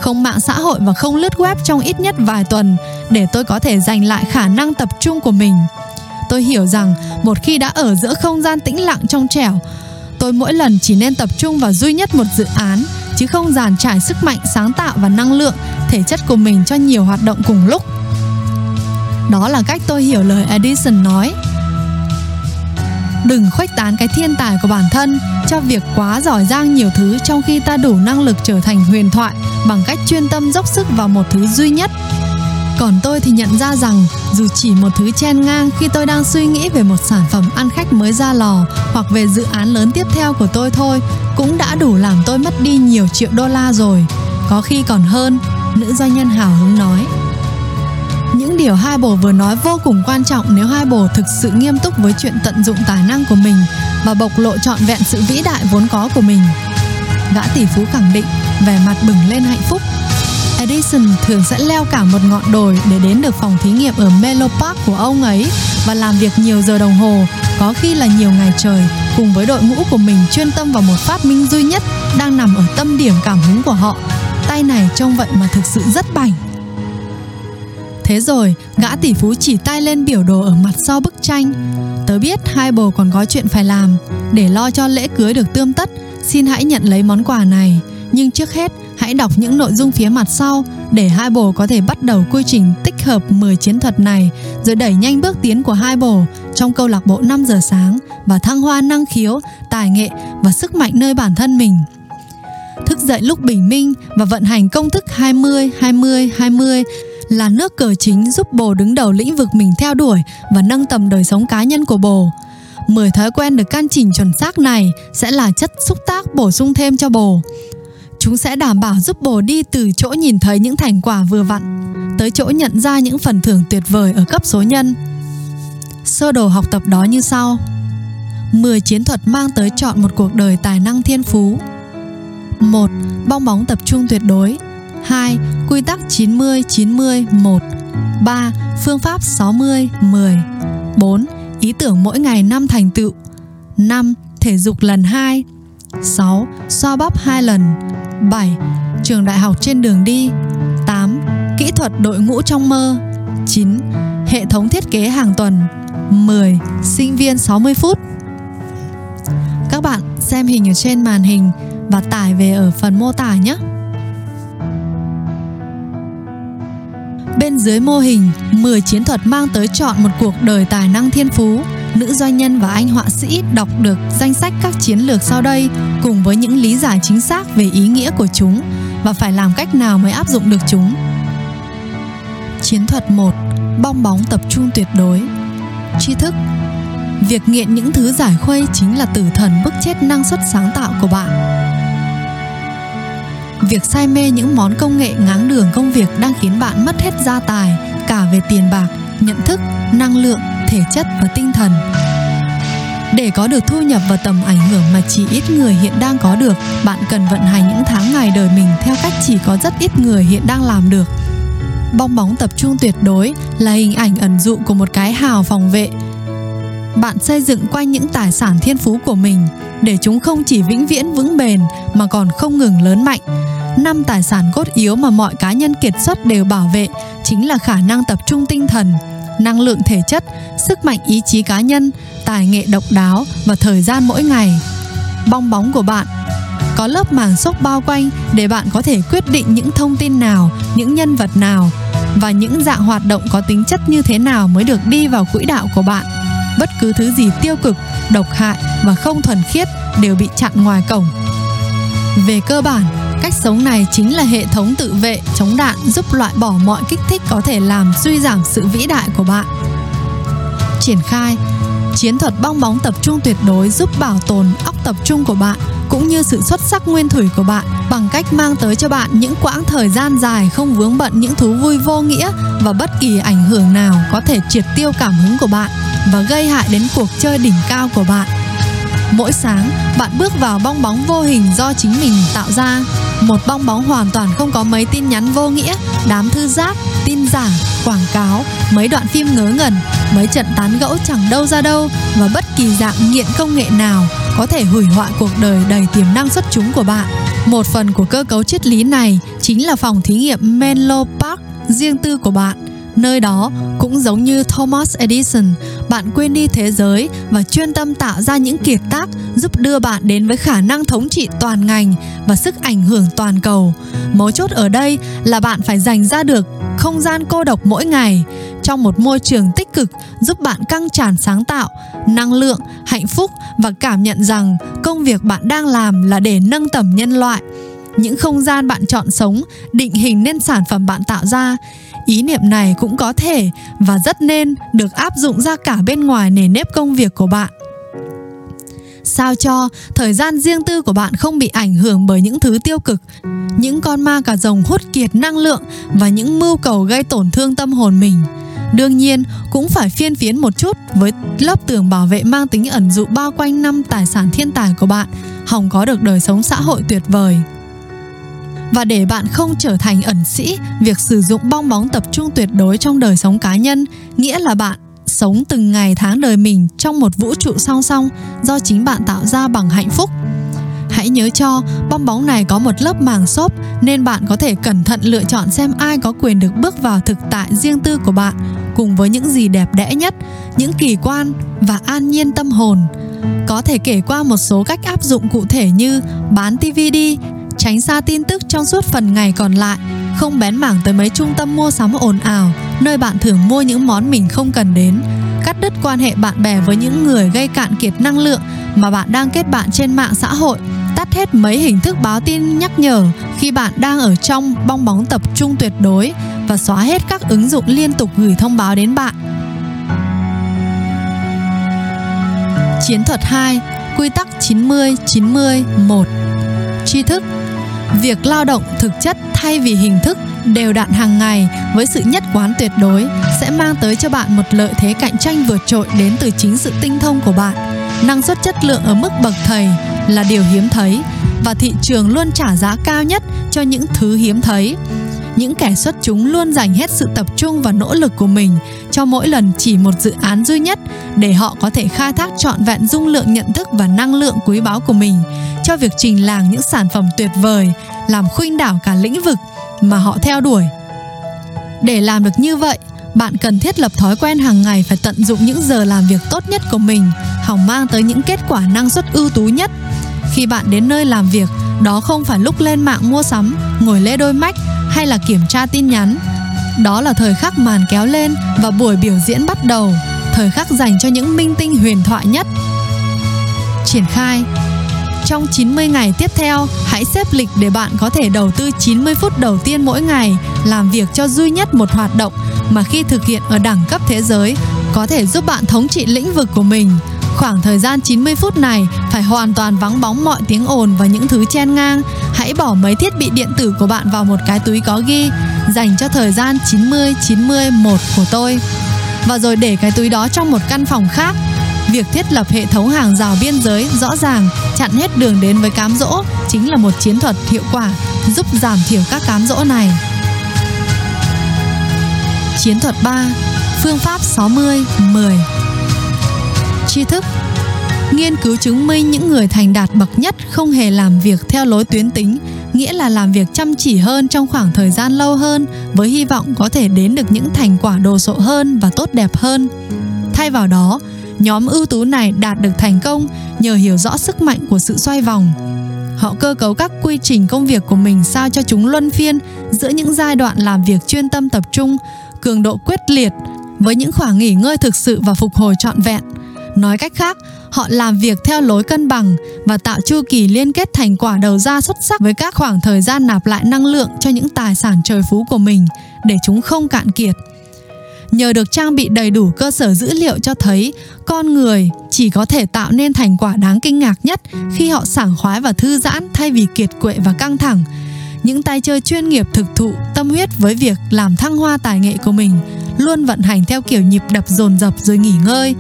không mạng xã hội và không lướt web trong ít nhất vài tuần để tôi có thể giành lại khả năng tập trung của mình. Tôi hiểu rằng một khi đã ở giữa không gian tĩnh lặng trong trẻo, tôi mỗi lần chỉ nên tập trung vào duy nhất một dự án chứ không giàn trải sức mạnh sáng tạo và năng lượng thể chất của mình cho nhiều hoạt động cùng lúc đó là cách tôi hiểu lời Edison nói. Đừng khuếch tán cái thiên tài của bản thân cho việc quá giỏi giang nhiều thứ trong khi ta đủ năng lực trở thành huyền thoại bằng cách chuyên tâm dốc sức vào một thứ duy nhất. Còn tôi thì nhận ra rằng dù chỉ một thứ chen ngang khi tôi đang suy nghĩ về một sản phẩm ăn khách mới ra lò hoặc về dự án lớn tiếp theo của tôi thôi cũng đã đủ làm tôi mất đi nhiều triệu đô la rồi. Có khi còn hơn, nữ doanh nhân hào hứng nói. Những điều hai bồ vừa nói vô cùng quan trọng nếu hai bồ thực sự nghiêm túc với chuyện tận dụng tài năng của mình và bộc lộ trọn vẹn sự vĩ đại vốn có của mình. Gã tỷ phú khẳng định, vẻ mặt bừng lên hạnh phúc. Edison thường sẽ leo cả một ngọn đồi để đến được phòng thí nghiệm ở Menlo Park của ông ấy và làm việc nhiều giờ đồng hồ, có khi là nhiều ngày trời, cùng với đội ngũ của mình chuyên tâm vào một phát minh duy nhất đang nằm ở tâm điểm cảm hứng của họ. Tay này trông vậy mà thực sự rất bảnh Thế rồi, gã tỷ phú chỉ tay lên biểu đồ ở mặt sau bức tranh. Tớ biết hai bồ còn có chuyện phải làm. Để lo cho lễ cưới được tươm tất, xin hãy nhận lấy món quà này. Nhưng trước hết, hãy đọc những nội dung phía mặt sau để hai bồ có thể bắt đầu quy trình tích hợp 10 chiến thuật này rồi đẩy nhanh bước tiến của hai bồ trong câu lạc bộ 5 giờ sáng và thăng hoa năng khiếu, tài nghệ và sức mạnh nơi bản thân mình thức dậy lúc bình minh và vận hành công thức 20 20 20 là nước cờ chính giúp bồ đứng đầu lĩnh vực mình theo đuổi và nâng tầm đời sống cá nhân của bồ. 10 thói quen được căn chỉnh chuẩn xác này sẽ là chất xúc tác bổ sung thêm cho bồ. Chúng sẽ đảm bảo giúp bồ đi từ chỗ nhìn thấy những thành quả vừa vặn, tới chỗ nhận ra những phần thưởng tuyệt vời ở cấp số nhân. Sơ đồ học tập đó như sau. 10 chiến thuật mang tới chọn một cuộc đời tài năng thiên phú. 1. Bong bóng tập trung tuyệt đối 2. Quy tắc 90 90 1 3. Phương pháp 60 10 4. Ý tưởng mỗi ngày 5 thành tựu 5. thể dục lần 2 6. Xoa bóp 2 lần 7. Trường đại học trên đường đi 8. Kỹ thuật đội ngũ trong mơ 9. Hệ thống thiết kế hàng tuần 10. Sinh viên 60 phút Các bạn xem hình ở trên màn hình và tải về ở phần mô tả nhé. Bên dưới mô hình, 10 chiến thuật mang tới chọn một cuộc đời tài năng thiên phú. Nữ doanh nhân và anh họa sĩ đọc được danh sách các chiến lược sau đây cùng với những lý giải chính xác về ý nghĩa của chúng và phải làm cách nào mới áp dụng được chúng. Chiến thuật 1. Bong bóng tập trung tuyệt đối. Tri thức Việc nghiện những thứ giải khuây chính là tử thần bức chết năng suất sáng tạo của bạn. Việc say mê những món công nghệ ngáng đường công việc đang khiến bạn mất hết gia tài cả về tiền bạc, nhận thức, năng lượng, thể chất và tinh thần. Để có được thu nhập và tầm ảnh hưởng mà chỉ ít người hiện đang có được, bạn cần vận hành những tháng ngày đời mình theo cách chỉ có rất ít người hiện đang làm được. Bong bóng tập trung tuyệt đối là hình ảnh ẩn dụ của một cái hào phòng vệ. Bạn xây dựng quanh những tài sản thiên phú của mình để chúng không chỉ vĩnh viễn vững bền mà còn không ngừng lớn mạnh. Năm tài sản cốt yếu mà mọi cá nhân kiệt xuất đều bảo vệ chính là khả năng tập trung tinh thần, năng lượng thể chất, sức mạnh ý chí cá nhân, tài nghệ độc đáo và thời gian mỗi ngày. Bong bóng của bạn có lớp màng xốp bao quanh để bạn có thể quyết định những thông tin nào, những nhân vật nào và những dạng hoạt động có tính chất như thế nào mới được đi vào quỹ đạo của bạn. Bất cứ thứ gì tiêu cực, độc hại và không thuần khiết đều bị chặn ngoài cổng. Về cơ bản, cách sống này chính là hệ thống tự vệ chống đạn giúp loại bỏ mọi kích thích có thể làm suy giảm sự vĩ đại của bạn. Triển khai Chiến thuật bong bóng tập trung tuyệt đối giúp bảo tồn óc tập trung của bạn cũng như sự xuất sắc nguyên thủy của bạn bằng cách mang tới cho bạn những quãng thời gian dài không vướng bận những thú vui vô nghĩa và bất kỳ ảnh hưởng nào có thể triệt tiêu cảm hứng của bạn và gây hại đến cuộc chơi đỉnh cao của bạn. Mỗi sáng, bạn bước vào bong bóng vô hình do chính mình tạo ra. Một bong bóng hoàn toàn không có mấy tin nhắn vô nghĩa, đám thư giác, tin giả, quảng cáo, mấy đoạn phim ngớ ngẩn, mấy trận tán gẫu chẳng đâu ra đâu và bất kỳ dạng nghiện công nghệ nào có thể hủy hoại cuộc đời đầy tiềm năng xuất chúng của bạn. Một phần của cơ cấu triết lý này chính là phòng thí nghiệm Menlo Park riêng tư của bạn Nơi đó cũng giống như Thomas Edison, bạn quên đi thế giới và chuyên tâm tạo ra những kiệt tác giúp đưa bạn đến với khả năng thống trị toàn ngành và sức ảnh hưởng toàn cầu. Mấu chốt ở đây là bạn phải dành ra được không gian cô độc mỗi ngày trong một môi trường tích cực giúp bạn căng tràn sáng tạo, năng lượng, hạnh phúc và cảm nhận rằng công việc bạn đang làm là để nâng tầm nhân loại những không gian bạn chọn sống định hình nên sản phẩm bạn tạo ra ý niệm này cũng có thể và rất nên được áp dụng ra cả bên ngoài nền nếp công việc của bạn. Sao cho thời gian riêng tư của bạn không bị ảnh hưởng bởi những thứ tiêu cực, những con ma cà rồng hút kiệt năng lượng và những mưu cầu gây tổn thương tâm hồn mình? Đương nhiên, cũng phải phiên phiến một chút với lớp tường bảo vệ mang tính ẩn dụ bao quanh năm tài sản thiên tài của bạn, hòng có được đời sống xã hội tuyệt vời và để bạn không trở thành ẩn sĩ, việc sử dụng bong bóng tập trung tuyệt đối trong đời sống cá nhân, nghĩa là bạn sống từng ngày tháng đời mình trong một vũ trụ song song do chính bạn tạo ra bằng hạnh phúc. Hãy nhớ cho, bong bóng này có một lớp màng xốp nên bạn có thể cẩn thận lựa chọn xem ai có quyền được bước vào thực tại riêng tư của bạn cùng với những gì đẹp đẽ nhất, những kỳ quan và an nhiên tâm hồn. Có thể kể qua một số cách áp dụng cụ thể như bán DVD tránh xa tin tức trong suốt phần ngày còn lại, không bén mảng tới mấy trung tâm mua sắm ồn ào, nơi bạn thường mua những món mình không cần đến, cắt đứt quan hệ bạn bè với những người gây cạn kiệt năng lượng mà bạn đang kết bạn trên mạng xã hội, tắt hết mấy hình thức báo tin nhắc nhở khi bạn đang ở trong bong bóng tập trung tuyệt đối và xóa hết các ứng dụng liên tục gửi thông báo đến bạn. Chiến thuật 2, quy tắc 90 90 1. Tri thức. Việc lao động thực chất thay vì hình thức đều đặn hàng ngày với sự nhất quán tuyệt đối sẽ mang tới cho bạn một lợi thế cạnh tranh vượt trội đến từ chính sự tinh thông của bạn. Năng suất chất lượng ở mức bậc thầy là điều hiếm thấy và thị trường luôn trả giá cao nhất cho những thứ hiếm thấy những kẻ xuất chúng luôn dành hết sự tập trung và nỗ lực của mình cho mỗi lần chỉ một dự án duy nhất để họ có thể khai thác trọn vẹn dung lượng nhận thức và năng lượng quý báu của mình. Cho việc trình làng những sản phẩm tuyệt vời, làm khuynh đảo cả lĩnh vực mà họ theo đuổi. Để làm được như vậy, bạn cần thiết lập thói quen hàng ngày phải tận dụng những giờ làm việc tốt nhất của mình, hòng mang tới những kết quả năng suất ưu tú nhất. Khi bạn đến nơi làm việc, đó không phải lúc lên mạng mua sắm, ngồi lê đôi mách hay là kiểm tra tin nhắn đó là thời khắc màn kéo lên và buổi biểu diễn bắt đầu thời khắc dành cho những minh tinh huyền thoại nhất triển khai trong 90 ngày tiếp theo, hãy xếp lịch để bạn có thể đầu tư 90 phút đầu tiên mỗi ngày làm việc cho duy nhất một hoạt động mà khi thực hiện ở đẳng cấp thế giới có thể giúp bạn thống trị lĩnh vực của mình. Khoảng thời gian 90 phút này phải hoàn toàn vắng bóng mọi tiếng ồn và những thứ chen ngang. Hãy bỏ mấy thiết bị điện tử của bạn vào một cái túi có ghi dành cho thời gian 90 90 1 của tôi. Và rồi để cái túi đó trong một căn phòng khác Việc thiết lập hệ thống hàng rào biên giới rõ ràng, chặn hết đường đến với cám dỗ chính là một chiến thuật hiệu quả giúp giảm thiểu các cám dỗ này. Chiến thuật 3. Phương pháp 60 10. Tri thức Nghiên cứu chứng minh những người thành đạt bậc nhất không hề làm việc theo lối tuyến tính, nghĩa là làm việc chăm chỉ hơn trong khoảng thời gian lâu hơn với hy vọng có thể đến được những thành quả đồ sộ hơn và tốt đẹp hơn. Thay vào đó, nhóm ưu tú này đạt được thành công nhờ hiểu rõ sức mạnh của sự xoay vòng họ cơ cấu các quy trình công việc của mình sao cho chúng luân phiên giữa những giai đoạn làm việc chuyên tâm tập trung cường độ quyết liệt với những khoảng nghỉ ngơi thực sự và phục hồi trọn vẹn nói cách khác họ làm việc theo lối cân bằng và tạo chu kỳ liên kết thành quả đầu ra xuất sắc với các khoảng thời gian nạp lại năng lượng cho những tài sản trời phú của mình để chúng không cạn kiệt. Nhờ được trang bị đầy đủ cơ sở dữ liệu cho thấy, con người chỉ có thể tạo nên thành quả đáng kinh ngạc nhất khi họ sảng khoái và thư giãn thay vì kiệt quệ và căng thẳng. Những tay chơi chuyên nghiệp thực thụ tâm huyết với việc làm thăng hoa tài nghệ của mình luôn vận hành theo kiểu nhịp đập dồn dập rồi nghỉ ngơi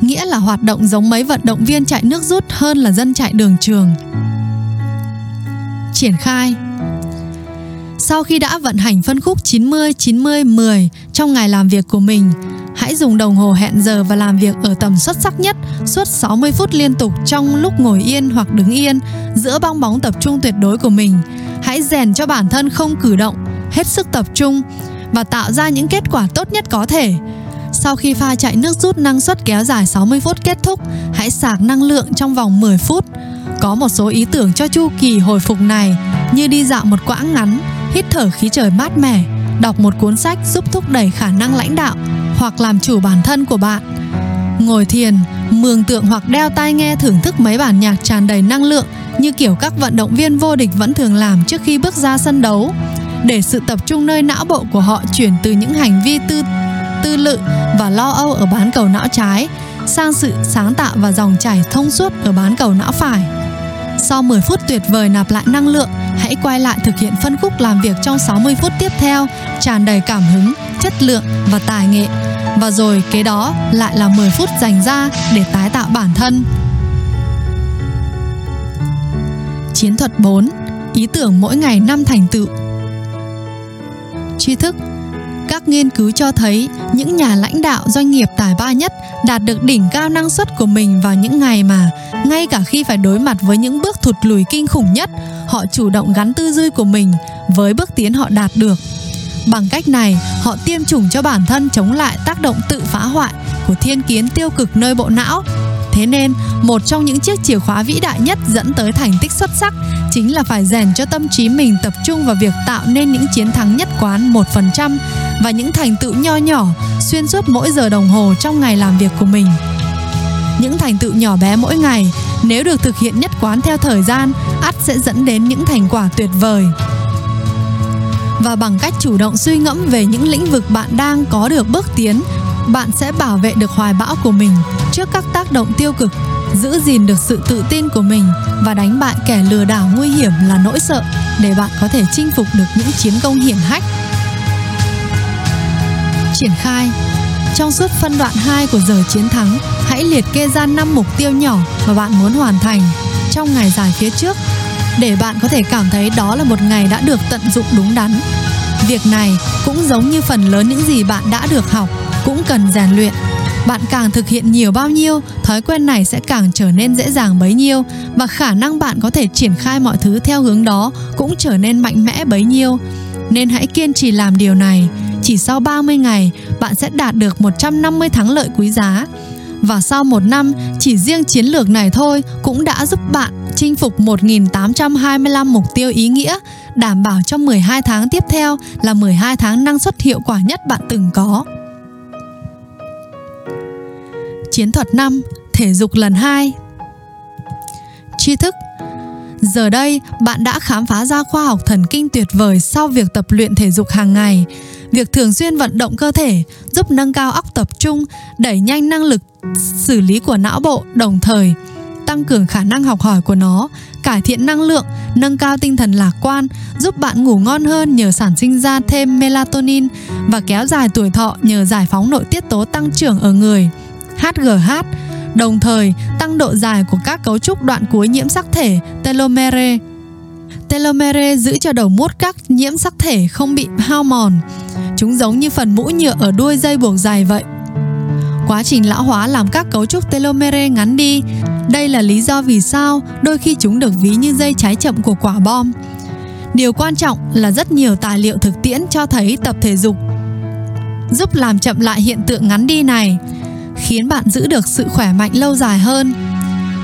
nghĩa là hoạt động giống mấy vận động viên chạy nước rút hơn là dân chạy đường trường triển khai sau khi đã vận hành phân khúc 90 90 10 trong ngày làm việc của mình, hãy dùng đồng hồ hẹn giờ và làm việc ở tầm xuất sắc nhất suốt 60 phút liên tục trong lúc ngồi yên hoặc đứng yên giữa bong bóng tập trung tuyệt đối của mình. Hãy rèn cho bản thân không cử động, hết sức tập trung và tạo ra những kết quả tốt nhất có thể. Sau khi pha chạy nước rút năng suất kéo dài 60 phút kết thúc, hãy sạc năng lượng trong vòng 10 phút. Có một số ý tưởng cho chu kỳ hồi phục này như đi dạo một quãng ngắn, hít thở khí trời mát mẻ, đọc một cuốn sách giúp thúc đẩy khả năng lãnh đạo hoặc làm chủ bản thân của bạn. Ngồi thiền, mường tượng hoặc đeo tai nghe thưởng thức mấy bản nhạc tràn đầy năng lượng như kiểu các vận động viên vô địch vẫn thường làm trước khi bước ra sân đấu để sự tập trung nơi não bộ của họ chuyển từ những hành vi tư tư lự và lo âu ở bán cầu não trái sang sự sáng tạo và dòng chảy thông suốt ở bán cầu não phải. Sau 10 phút tuyệt vời nạp lại năng lượng, hãy quay lại thực hiện phân khúc làm việc trong 60 phút tiếp theo, tràn đầy cảm hứng, chất lượng và tài nghệ. Và rồi kế đó lại là 10 phút dành ra để tái tạo bản thân. Chiến thuật 4. Ý tưởng mỗi ngày năm thành tựu. Tri thức các nghiên cứu cho thấy những nhà lãnh đạo doanh nghiệp tài ba nhất đạt được đỉnh cao năng suất của mình vào những ngày mà ngay cả khi phải đối mặt với những bước thụt lùi kinh khủng nhất, họ chủ động gắn tư duy của mình với bước tiến họ đạt được. Bằng cách này, họ tiêm chủng cho bản thân chống lại tác động tự phá hoại của thiên kiến tiêu cực nơi bộ não Thế nên, một trong những chiếc chìa khóa vĩ đại nhất dẫn tới thành tích xuất sắc chính là phải rèn cho tâm trí mình tập trung vào việc tạo nên những chiến thắng nhất quán 1% và những thành tựu nho nhỏ xuyên suốt mỗi giờ đồng hồ trong ngày làm việc của mình. Những thành tựu nhỏ bé mỗi ngày nếu được thực hiện nhất quán theo thời gian, ắt sẽ dẫn đến những thành quả tuyệt vời và bằng cách chủ động suy ngẫm về những lĩnh vực bạn đang có được bước tiến bạn sẽ bảo vệ được hoài bão của mình trước các tác động tiêu cực giữ gìn được sự tự tin của mình và đánh bại kẻ lừa đảo nguy hiểm là nỗi sợ để bạn có thể chinh phục được những chiến công hiển hách triển khai trong suốt phân đoạn 2 của giờ chiến thắng, hãy liệt kê ra 5 mục tiêu nhỏ mà bạn muốn hoàn thành trong ngày dài phía trước để bạn có thể cảm thấy đó là một ngày đã được tận dụng đúng đắn Việc này cũng giống như phần lớn những gì bạn đã được học, cũng cần rèn luyện. Bạn càng thực hiện nhiều bao nhiêu, thói quen này sẽ càng trở nên dễ dàng bấy nhiêu và khả năng bạn có thể triển khai mọi thứ theo hướng đó cũng trở nên mạnh mẽ bấy nhiêu. Nên hãy kiên trì làm điều này. Chỉ sau 30 ngày, bạn sẽ đạt được 150 thắng lợi quý giá. Và sau một năm, chỉ riêng chiến lược này thôi cũng đã giúp bạn chinh phục 1.825 mục tiêu ý nghĩa, đảm bảo cho 12 tháng tiếp theo là 12 tháng năng suất hiệu quả nhất bạn từng có. Chiến thuật 5. Thể dục lần 2 Tri thức Giờ đây, bạn đã khám phá ra khoa học thần kinh tuyệt vời sau việc tập luyện thể dục hàng ngày. Việc thường xuyên vận động cơ thể giúp nâng cao óc tập trung, đẩy nhanh năng lực xử lý của não bộ đồng thời tăng cường khả năng học hỏi của nó, cải thiện năng lượng, nâng cao tinh thần lạc quan, giúp bạn ngủ ngon hơn nhờ sản sinh ra thêm melatonin và kéo dài tuổi thọ nhờ giải phóng nội tiết tố tăng trưởng ở người. HGH đồng thời tăng độ dài của các cấu trúc đoạn cuối nhiễm sắc thể telomere. Telomere giữ cho đầu mút các nhiễm sắc thể không bị hao mòn. Chúng giống như phần mũ nhựa ở đuôi dây buộc dài vậy. Quá trình lão hóa làm các cấu trúc telomere ngắn đi. Đây là lý do vì sao đôi khi chúng được ví như dây cháy chậm của quả bom. Điều quan trọng là rất nhiều tài liệu thực tiễn cho thấy tập thể dục giúp làm chậm lại hiện tượng ngắn đi này, khiến bạn giữ được sự khỏe mạnh lâu dài hơn.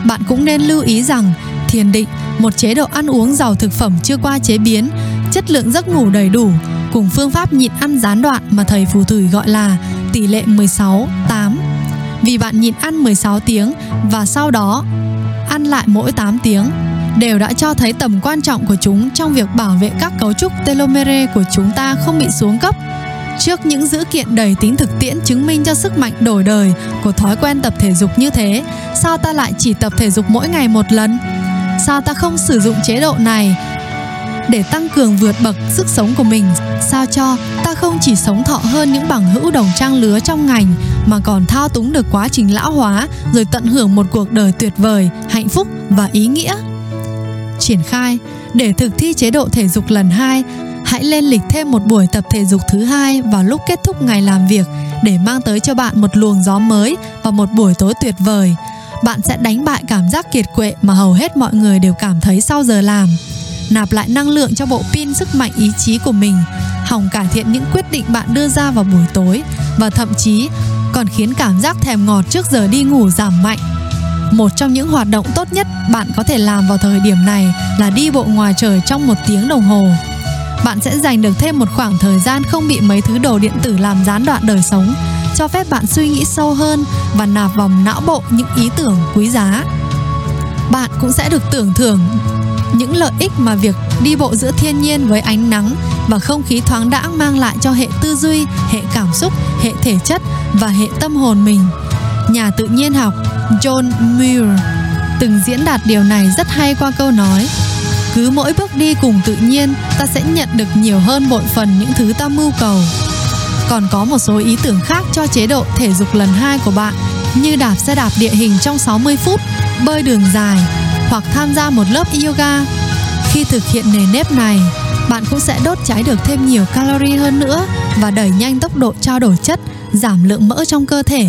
Bạn cũng nên lưu ý rằng thiền định, một chế độ ăn uống giàu thực phẩm chưa qua chế biến, chất lượng giấc ngủ đầy đủ cùng phương pháp nhịn ăn gián đoạn mà thầy phù thủy gọi là tỷ lệ 16 8. Vì bạn nhịn ăn 16 tiếng và sau đó ăn lại mỗi 8 tiếng đều đã cho thấy tầm quan trọng của chúng trong việc bảo vệ các cấu trúc telomere của chúng ta không bị xuống cấp Trước những dữ kiện đầy tính thực tiễn chứng minh cho sức mạnh đổi đời của thói quen tập thể dục như thế, sao ta lại chỉ tập thể dục mỗi ngày một lần? Sao ta không sử dụng chế độ này để tăng cường vượt bậc sức sống của mình, sao cho ta không chỉ sống thọ hơn những bằng hữu đồng trang lứa trong ngành, mà còn thao túng được quá trình lão hóa, rồi tận hưởng một cuộc đời tuyệt vời, hạnh phúc và ý nghĩa triển khai, để thực thi chế độ thể dục lần 2 hãy lên lịch thêm một buổi tập thể dục thứ hai vào lúc kết thúc ngày làm việc, để mang tới cho bạn một luồng gió mới và một buổi tối tuyệt vời. Bạn sẽ đánh bại cảm giác kiệt quệ mà hầu hết mọi người đều cảm thấy sau giờ làm. Nạp lại năng lượng cho bộ pin sức mạnh ý chí của mình, hòng cải thiện những quyết định bạn đưa ra vào buổi tối và thậm chí còn khiến cảm giác thèm ngọt trước giờ đi ngủ giảm mạnh. Một trong những hoạt động tốt nhất bạn có thể làm vào thời điểm này là đi bộ ngoài trời trong một tiếng đồng hồ bạn sẽ dành được thêm một khoảng thời gian không bị mấy thứ đồ điện tử làm gián đoạn đời sống, cho phép bạn suy nghĩ sâu hơn và nạp vào não bộ những ý tưởng quý giá. Bạn cũng sẽ được tưởng thưởng những lợi ích mà việc đi bộ giữa thiên nhiên với ánh nắng và không khí thoáng đãng mang lại cho hệ tư duy, hệ cảm xúc, hệ thể chất và hệ tâm hồn mình. Nhà tự nhiên học John Muir từng diễn đạt điều này rất hay qua câu nói cứ mỗi bước đi cùng tự nhiên ta sẽ nhận được nhiều hơn bội phần những thứ ta mưu cầu còn có một số ý tưởng khác cho chế độ thể dục lần 2 của bạn như đạp xe đạp địa hình trong 60 phút, bơi đường dài hoặc tham gia một lớp yoga. Khi thực hiện nề nếp này, bạn cũng sẽ đốt cháy được thêm nhiều calorie hơn nữa và đẩy nhanh tốc độ trao đổi chất, giảm lượng mỡ trong cơ thể.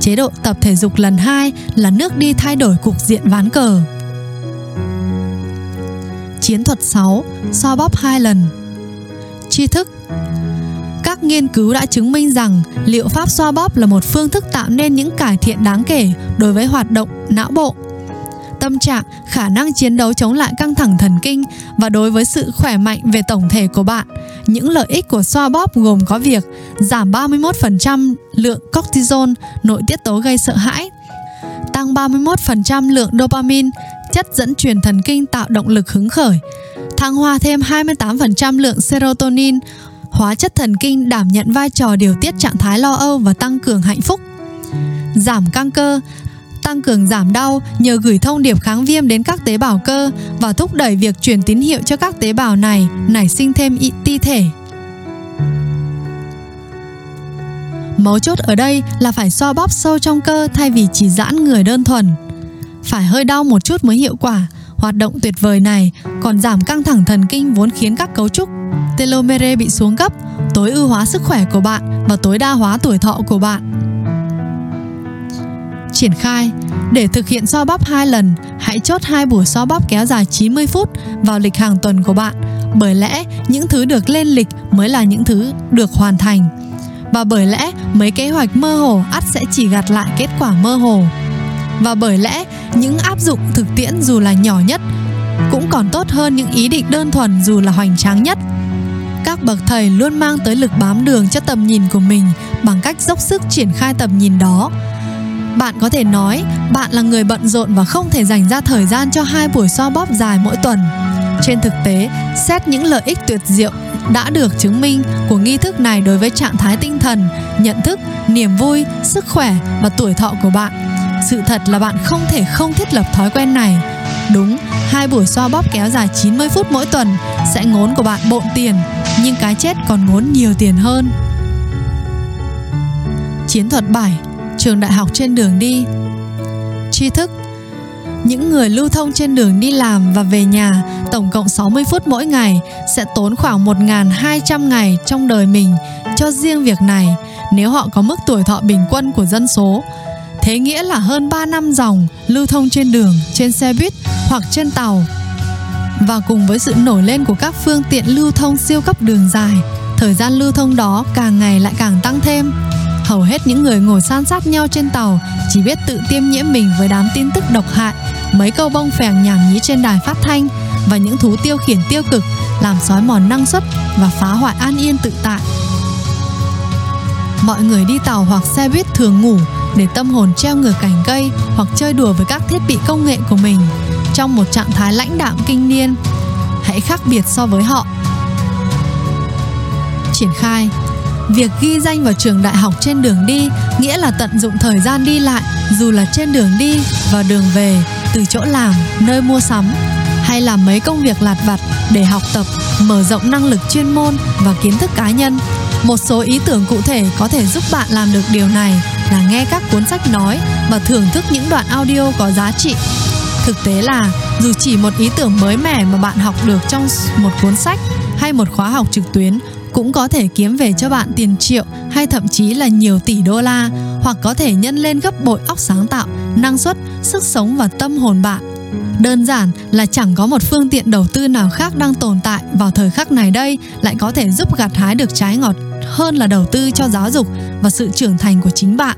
Chế độ tập thể dục lần 2 là nước đi thay đổi cục diện ván cờ. Chiến thuật 6. So bóp hai lần Tri thức các nghiên cứu đã chứng minh rằng liệu pháp xoa bóp là một phương thức tạo nên những cải thiện đáng kể đối với hoạt động não bộ tâm trạng, khả năng chiến đấu chống lại căng thẳng thần kinh và đối với sự khỏe mạnh về tổng thể của bạn. Những lợi ích của xoa bóp gồm có việc giảm 31% lượng cortisol, nội tiết tố gây sợ hãi, tăng 31% lượng dopamine, chất dẫn truyền thần kinh tạo động lực hứng khởi, thăng hoa thêm 28% lượng serotonin, hóa chất thần kinh đảm nhận vai trò điều tiết trạng thái lo âu và tăng cường hạnh phúc. Giảm căng cơ, tăng cường giảm đau nhờ gửi thông điệp kháng viêm đến các tế bào cơ và thúc đẩy việc truyền tín hiệu cho các tế bào này nảy sinh thêm ti thể. Mấu chốt ở đây là phải xoa bóp sâu trong cơ thay vì chỉ giãn người đơn thuần phải hơi đau một chút mới hiệu quả. Hoạt động tuyệt vời này còn giảm căng thẳng thần kinh vốn khiến các cấu trúc telomere bị xuống cấp, tối ưu hóa sức khỏe của bạn và tối đa hóa tuổi thọ của bạn. Triển khai Để thực hiện so bắp hai lần, hãy chốt hai buổi so bắp kéo dài 90 phút vào lịch hàng tuần của bạn bởi lẽ những thứ được lên lịch mới là những thứ được hoàn thành và bởi lẽ mấy kế hoạch mơ hồ ắt sẽ chỉ gặt lại kết quả mơ hồ và bởi lẽ, những áp dụng thực tiễn dù là nhỏ nhất, cũng còn tốt hơn những ý định đơn thuần dù là hoành tráng nhất. Các bậc thầy luôn mang tới lực bám đường cho tầm nhìn của mình bằng cách dốc sức triển khai tầm nhìn đó. Bạn có thể nói, bạn là người bận rộn và không thể dành ra thời gian cho hai buổi xoa bóp dài mỗi tuần. Trên thực tế, xét những lợi ích tuyệt diệu đã được chứng minh của nghi thức này đối với trạng thái tinh thần, nhận thức, niềm vui, sức khỏe và tuổi thọ của bạn sự thật là bạn không thể không thiết lập thói quen này. Đúng, hai buổi xoa bóp kéo dài 90 phút mỗi tuần sẽ ngốn của bạn bộn tiền, nhưng cái chết còn ngốn nhiều tiền hơn. Chiến thuật 7 Trường đại học trên đường đi. Tri thức, những người lưu thông trên đường đi làm và về nhà tổng cộng 60 phút mỗi ngày sẽ tốn khoảng 1.200 ngày trong đời mình cho riêng việc này. Nếu họ có mức tuổi thọ bình quân của dân số. Thế nghĩa là hơn 3 năm dòng lưu thông trên đường, trên xe buýt hoặc trên tàu. Và cùng với sự nổi lên của các phương tiện lưu thông siêu cấp đường dài, thời gian lưu thông đó càng ngày lại càng tăng thêm hầu hết những người ngồi san sát nhau trên tàu chỉ biết tự tiêm nhiễm mình với đám tin tức độc hại mấy câu bông phèng nhảm nhí trên đài phát thanh và những thú tiêu khiển tiêu cực làm xói mòn năng suất và phá hoại an yên tự tại mọi người đi tàu hoặc xe buýt thường ngủ để tâm hồn treo ngược cành cây hoặc chơi đùa với các thiết bị công nghệ của mình trong một trạng thái lãnh đạm kinh niên. Hãy khác biệt so với họ. Triển khai. Việc ghi danh vào trường đại học trên đường đi nghĩa là tận dụng thời gian đi lại dù là trên đường đi và đường về, từ chỗ làm, nơi mua sắm hay làm mấy công việc lặt vặt để học tập, mở rộng năng lực chuyên môn và kiến thức cá nhân. Một số ý tưởng cụ thể có thể giúp bạn làm được điều này là nghe các cuốn sách nói và thưởng thức những đoạn audio có giá trị. Thực tế là dù chỉ một ý tưởng mới mẻ mà bạn học được trong một cuốn sách hay một khóa học trực tuyến cũng có thể kiếm về cho bạn tiền triệu hay thậm chí là nhiều tỷ đô la hoặc có thể nhân lên gấp bội óc sáng tạo, năng suất, sức sống và tâm hồn bạn. Đơn giản là chẳng có một phương tiện đầu tư nào khác đang tồn tại vào thời khắc này đây lại có thể giúp gặt hái được trái ngọt hơn là đầu tư cho giáo dục và sự trưởng thành của chính bạn.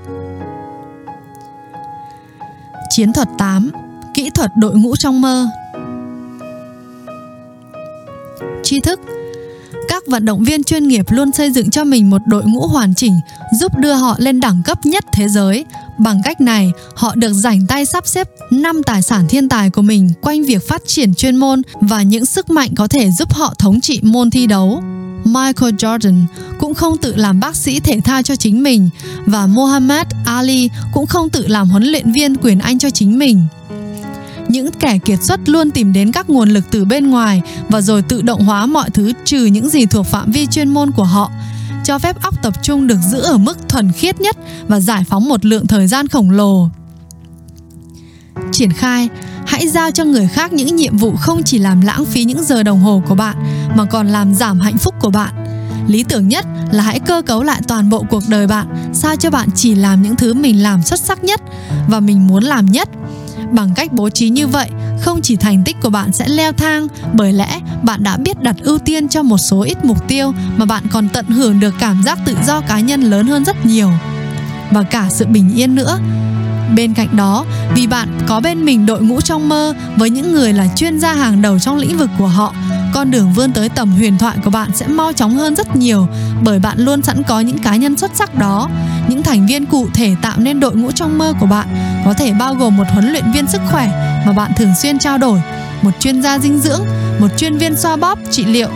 Chiến thuật 8. Kỹ thuật đội ngũ trong mơ Tri thức, các vận động viên chuyên nghiệp luôn xây dựng cho mình một đội ngũ hoàn chỉnh, giúp đưa họ lên đẳng cấp nhất thế giới. Bằng cách này, họ được rảnh tay sắp xếp năm tài sản thiên tài của mình quanh việc phát triển chuyên môn và những sức mạnh có thể giúp họ thống trị môn thi đấu. Michael Jordan cũng không tự làm bác sĩ thể thao cho chính mình và Muhammad Ali cũng không tự làm huấn luyện viên quyền Anh cho chính mình những kẻ kiệt xuất luôn tìm đến các nguồn lực từ bên ngoài và rồi tự động hóa mọi thứ trừ những gì thuộc phạm vi chuyên môn của họ cho phép óc tập trung được giữ ở mức thuần khiết nhất và giải phóng một lượng thời gian khổng lồ. Triển khai, hãy giao cho người khác những nhiệm vụ không chỉ làm lãng phí những giờ đồng hồ của bạn, mà còn làm giảm hạnh phúc của bạn. Lý tưởng nhất là hãy cơ cấu lại toàn bộ cuộc đời bạn, sao cho bạn chỉ làm những thứ mình làm xuất sắc nhất và mình muốn làm nhất. Bằng cách bố trí như vậy, không chỉ thành tích của bạn sẽ leo thang bởi lẽ bạn đã biết đặt ưu tiên cho một số ít mục tiêu mà bạn còn tận hưởng được cảm giác tự do cá nhân lớn hơn rất nhiều và cả sự bình yên nữa. Bên cạnh đó, vì bạn có bên mình đội ngũ trong mơ với những người là chuyên gia hàng đầu trong lĩnh vực của họ, con đường vươn tới tầm huyền thoại của bạn sẽ mau chóng hơn rất nhiều bởi bạn luôn sẵn có những cá nhân xuất sắc đó. Những thành viên cụ thể tạo nên đội ngũ trong mơ của bạn có thể bao gồm một huấn luyện viên sức khỏe mà bạn thường xuyên trao đổi một chuyên gia dinh dưỡng một chuyên viên xoa bóp trị liệu.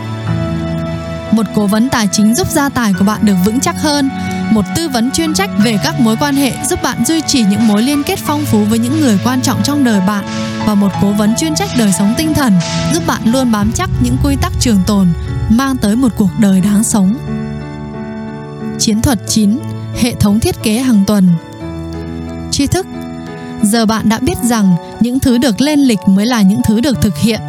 Một cố vấn tài chính giúp gia tài của bạn được vững chắc hơn một tư vấn chuyên trách về các mối quan hệ giúp bạn duy trì những mối liên kết phong phú với những người quan trọng trong đời bạn và một cố vấn chuyên trách đời sống tinh thần giúp bạn luôn bám chắc những quy tắc trường tồn, mang tới một cuộc đời đáng sống. Chiến thuật 9 hệ thống thiết kế hàng tuần. Tri thức, giờ bạn đã biết rằng những thứ được lên lịch mới là những thứ được thực hiện.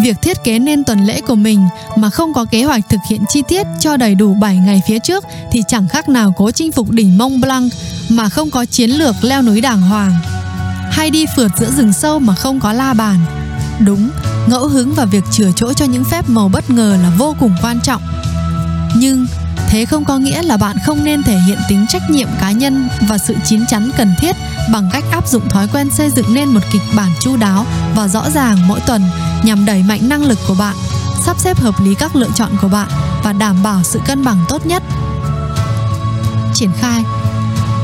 Việc thiết kế nên tuần lễ của mình mà không có kế hoạch thực hiện chi tiết cho đầy đủ 7 ngày phía trước thì chẳng khác nào cố chinh phục đỉnh Mont Blanc mà không có chiến lược leo núi đàng hoàng. Hay đi phượt giữa rừng sâu mà không có la bàn. Đúng, ngẫu hứng và việc chừa chỗ cho những phép màu bất ngờ là vô cùng quan trọng. Nhưng thế không có nghĩa là bạn không nên thể hiện tính trách nhiệm cá nhân và sự chín chắn cần thiết bằng cách áp dụng thói quen xây dựng nên một kịch bản chu đáo và rõ ràng mỗi tuần nhằm đẩy mạnh năng lực của bạn, sắp xếp hợp lý các lựa chọn của bạn và đảm bảo sự cân bằng tốt nhất. Triển khai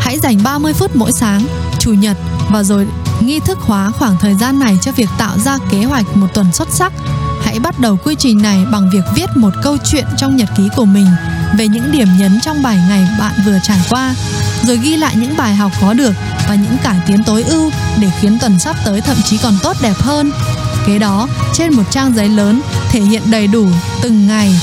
Hãy dành 30 phút mỗi sáng, chủ nhật và rồi nghi thức hóa khoảng thời gian này cho việc tạo ra kế hoạch một tuần xuất sắc. Hãy bắt đầu quy trình này bằng việc viết một câu chuyện trong nhật ký của mình về những điểm nhấn trong 7 ngày bạn vừa trải qua, rồi ghi lại những bài học có được và những cải tiến tối ưu để khiến tuần sắp tới thậm chí còn tốt đẹp hơn. Kế đó, trên một trang giấy lớn thể hiện đầy đủ từng ngày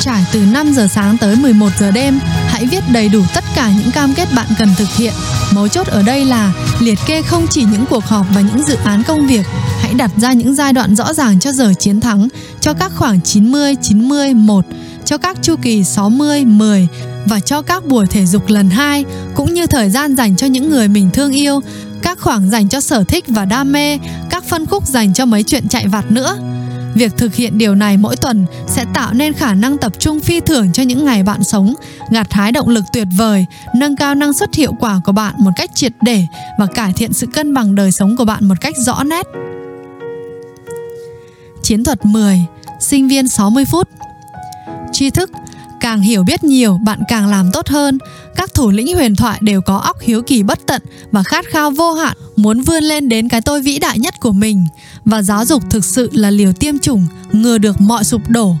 trải từ 5 giờ sáng tới 11 giờ đêm, hãy viết đầy đủ tất cả những cam kết bạn cần thực hiện. Mấu chốt ở đây là liệt kê không chỉ những cuộc họp và những dự án công việc, hãy đặt ra những giai đoạn rõ ràng cho giờ chiến thắng, cho các khoảng 90, 90, 1, cho các chu kỳ 60, 10 và cho các buổi thể dục lần 2 cũng như thời gian dành cho những người mình thương yêu, các khoảng dành cho sở thích và đam mê, các phân khúc dành cho mấy chuyện chạy vặt nữa. Việc thực hiện điều này mỗi tuần sẽ tạo nên khả năng tập trung phi thường cho những ngày bạn sống, gặt hái động lực tuyệt vời, nâng cao năng suất hiệu quả của bạn một cách triệt để và cải thiện sự cân bằng đời sống của bạn một cách rõ nét. Chiến thuật 10. Sinh viên 60 phút Tri thức Càng hiểu biết nhiều, bạn càng làm tốt hơn. Các thủ lĩnh huyền thoại đều có óc hiếu kỳ bất tận và khát khao vô hạn muốn vươn lên đến cái tôi vĩ đại nhất của mình. Và giáo dục thực sự là liều tiêm chủng, ngừa được mọi sụp đổ.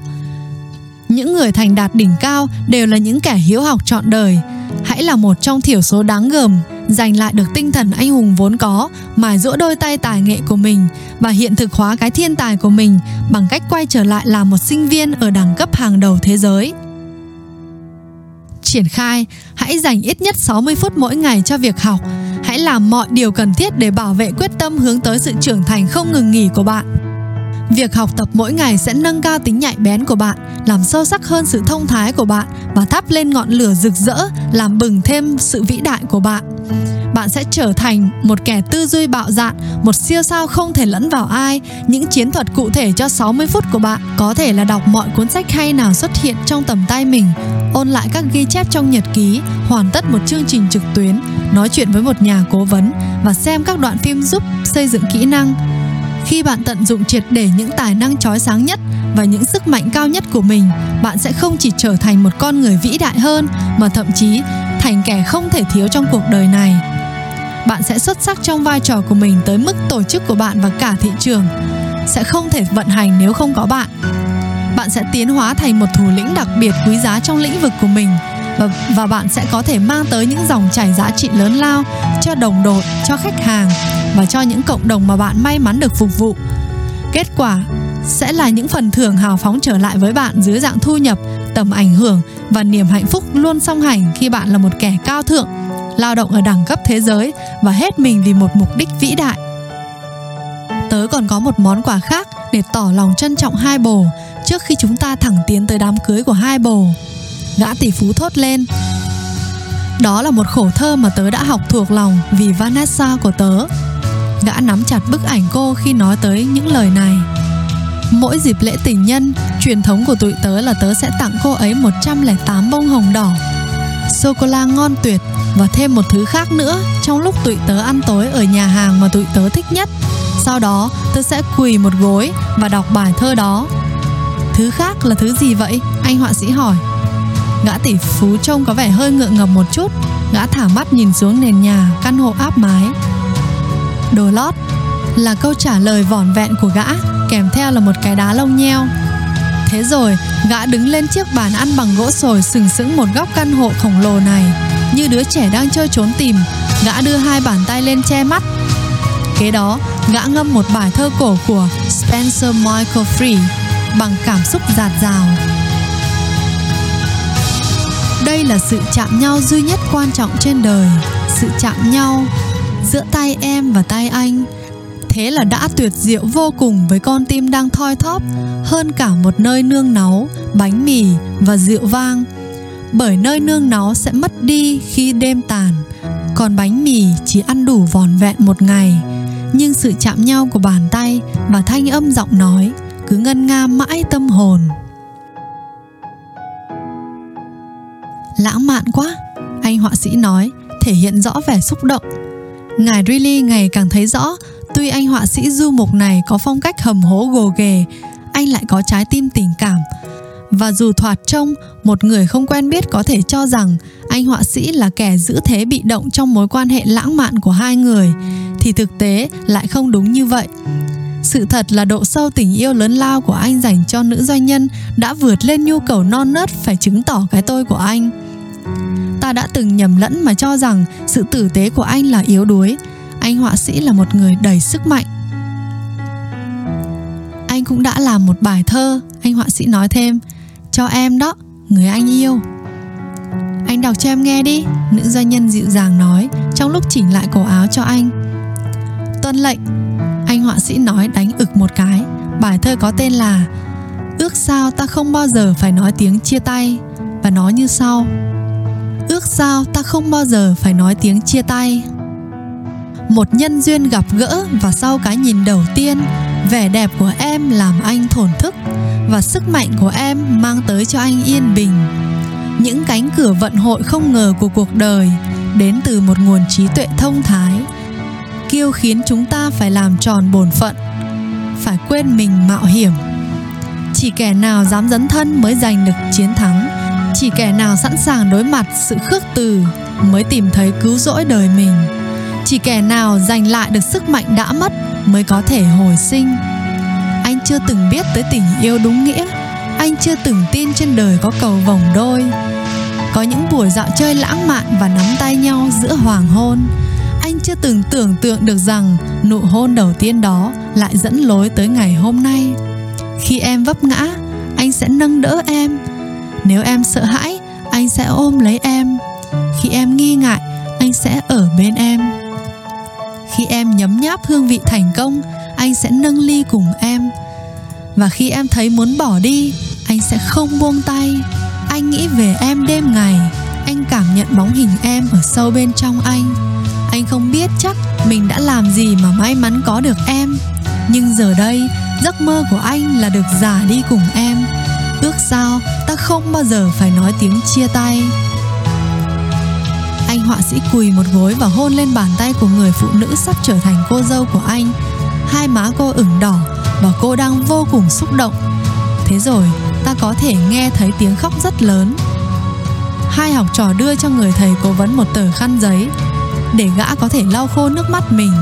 Những người thành đạt đỉnh cao đều là những kẻ hiếu học trọn đời. Hãy là một trong thiểu số đáng gờm, giành lại được tinh thần anh hùng vốn có, mài dũa đôi tay tài nghệ của mình và hiện thực hóa cái thiên tài của mình bằng cách quay trở lại làm một sinh viên ở đẳng cấp hàng đầu thế giới triển khai, hãy dành ít nhất 60 phút mỗi ngày cho việc học. Hãy làm mọi điều cần thiết để bảo vệ quyết tâm hướng tới sự trưởng thành không ngừng nghỉ của bạn. Việc học tập mỗi ngày sẽ nâng cao tính nhạy bén của bạn, làm sâu sắc hơn sự thông thái của bạn và thắp lên ngọn lửa rực rỡ, làm bừng thêm sự vĩ đại của bạn. Bạn sẽ trở thành một kẻ tư duy bạo dạn, một siêu sao không thể lẫn vào ai. Những chiến thuật cụ thể cho 60 phút của bạn có thể là đọc mọi cuốn sách hay nào xuất hiện trong tầm tay mình, ôn lại các ghi chép trong nhật ký, hoàn tất một chương trình trực tuyến, nói chuyện với một nhà cố vấn và xem các đoạn phim giúp xây dựng kỹ năng khi bạn tận dụng triệt để những tài năng chói sáng nhất và những sức mạnh cao nhất của mình bạn sẽ không chỉ trở thành một con người vĩ đại hơn mà thậm chí thành kẻ không thể thiếu trong cuộc đời này. Bạn sẽ xuất sắc trong vai trò của mình tới mức tổ chức của bạn và cả thị trường sẽ không thể vận hành nếu không có bạn. Bạn sẽ tiến hóa thành một thủ lĩnh đặc biệt quý giá trong lĩnh vực của mình và, và bạn sẽ có thể mang tới những dòng chảy giá trị lớn lao cho đồng đội, cho khách hàng và cho những cộng đồng mà bạn may mắn được phục vụ. Kết quả sẽ là những phần thưởng hào phóng trở lại với bạn dưới dạng thu nhập, tầm ảnh hưởng và niềm hạnh phúc luôn song hành khi bạn là một kẻ cao thượng, lao động ở đẳng cấp thế giới và hết mình vì một mục đích vĩ đại. Tớ còn có một món quà khác để tỏ lòng trân trọng hai bồ trước khi chúng ta thẳng tiến tới đám cưới của hai bồ. Gã tỷ phú thốt lên Đó là một khổ thơ mà tớ đã học thuộc lòng vì Vanessa của tớ Gã nắm chặt bức ảnh cô khi nói tới những lời này. Mỗi dịp lễ tình nhân, truyền thống của tụi tớ là tớ sẽ tặng cô ấy 108 bông hồng đỏ Sô-cô-la ngon tuyệt và thêm một thứ khác nữa trong lúc tụi tớ ăn tối ở nhà hàng mà tụi tớ thích nhất. Sau đó tớ sẽ quỳ một gối và đọc bài thơ đó. Thứ khác là thứ gì vậy? Anh họa sĩ hỏi. Gã tỷ phú trông có vẻ hơi ngượng ngập một chút Gã thả mắt nhìn xuống nền nhà Căn hộ áp mái. Đồ lót Là câu trả lời vỏn vẹn của gã, Kèm theo là một cái đá lông nheo. Thế rồi, gã đứng lên chiếc bàn ăn bằng gỗ sồi Sừng sững một góc căn hộ khổng lồ này. Như đứa trẻ đang chơi trốn tìm, Gã đưa hai bàn tay lên che mắt. Kế đó, gã ngâm một bài thơ cổ của Spencer Michael Free Bằng cảm xúc giạt rào. Đây là sự chạm nhau duy nhất quan trọng trên đời, sự chạm nhau giữa tay em và tay anh. Thế là đã tuyệt diệu vô cùng với con tim đang thoi thóp hơn cả một nơi nương náu, bánh mì và rượu vang. Bởi nơi nương náu sẽ mất đi khi đêm tàn, còn bánh mì chỉ ăn đủ vòn vẹn một ngày. Nhưng sự chạm nhau của bàn tay và thanh âm giọng nói cứ ngân nga mãi tâm hồn. Lãng mạn quá, anh họa sĩ nói, thể hiện rõ vẻ xúc động ngài Riley ngày càng thấy rõ, tuy anh họa sĩ du mục này có phong cách hầm hố gồ ghề, anh lại có trái tim tình cảm. Và dù thoạt trông, một người không quen biết có thể cho rằng anh họa sĩ là kẻ giữ thế bị động trong mối quan hệ lãng mạn của hai người, thì thực tế lại không đúng như vậy. Sự thật là độ sâu tình yêu lớn lao của anh dành cho nữ doanh nhân đã vượt lên nhu cầu non nớt phải chứng tỏ cái tôi của anh ta đã từng nhầm lẫn mà cho rằng sự tử tế của anh là yếu đuối. Anh họa sĩ là một người đầy sức mạnh. Anh cũng đã làm một bài thơ, anh họa sĩ nói thêm, cho em đó, người anh yêu. Anh đọc cho em nghe đi, nữ doanh nhân dịu dàng nói, trong lúc chỉnh lại cổ áo cho anh. Tuân lệnh, anh họa sĩ nói đánh ực một cái. Bài thơ có tên là ước sao ta không bao giờ phải nói tiếng chia tay, và nói như sau ước sao ta không bao giờ phải nói tiếng chia tay. Một nhân duyên gặp gỡ và sau cái nhìn đầu tiên, vẻ đẹp của em làm anh thổn thức và sức mạnh của em mang tới cho anh yên bình. Những cánh cửa vận hội không ngờ của cuộc đời đến từ một nguồn trí tuệ thông thái, kêu khiến chúng ta phải làm tròn bổn phận, phải quên mình mạo hiểm. Chỉ kẻ nào dám dấn thân mới giành được chiến thắng chỉ kẻ nào sẵn sàng đối mặt sự khước từ mới tìm thấy cứu rỗi đời mình. Chỉ kẻ nào giành lại được sức mạnh đã mất mới có thể hồi sinh. Anh chưa từng biết tới tình yêu đúng nghĩa. Anh chưa từng tin trên đời có cầu vồng đôi. Có những buổi dạo chơi lãng mạn và nắm tay nhau giữa hoàng hôn. Anh chưa từng tưởng tượng được rằng nụ hôn đầu tiên đó lại dẫn lối tới ngày hôm nay. Khi em vấp ngã, anh sẽ nâng đỡ em nếu em sợ hãi, anh sẽ ôm lấy em. Khi em nghi ngại, anh sẽ ở bên em. Khi em nhấm nháp hương vị thành công, anh sẽ nâng ly cùng em. Và khi em thấy muốn bỏ đi, anh sẽ không buông tay. Anh nghĩ về em đêm ngày, anh cảm nhận bóng hình em ở sâu bên trong anh. Anh không biết chắc mình đã làm gì mà may mắn có được em. Nhưng giờ đây, giấc mơ của anh là được giả đi cùng em. Ước sao ta không bao giờ phải nói tiếng chia tay. Anh họa sĩ quỳ một gối và hôn lên bàn tay của người phụ nữ sắp trở thành cô dâu của anh. Hai má cô ửng đỏ và cô đang vô cùng xúc động. Thế rồi, ta có thể nghe thấy tiếng khóc rất lớn. Hai học trò đưa cho người thầy cố vấn một tờ khăn giấy để gã có thể lau khô nước mắt mình.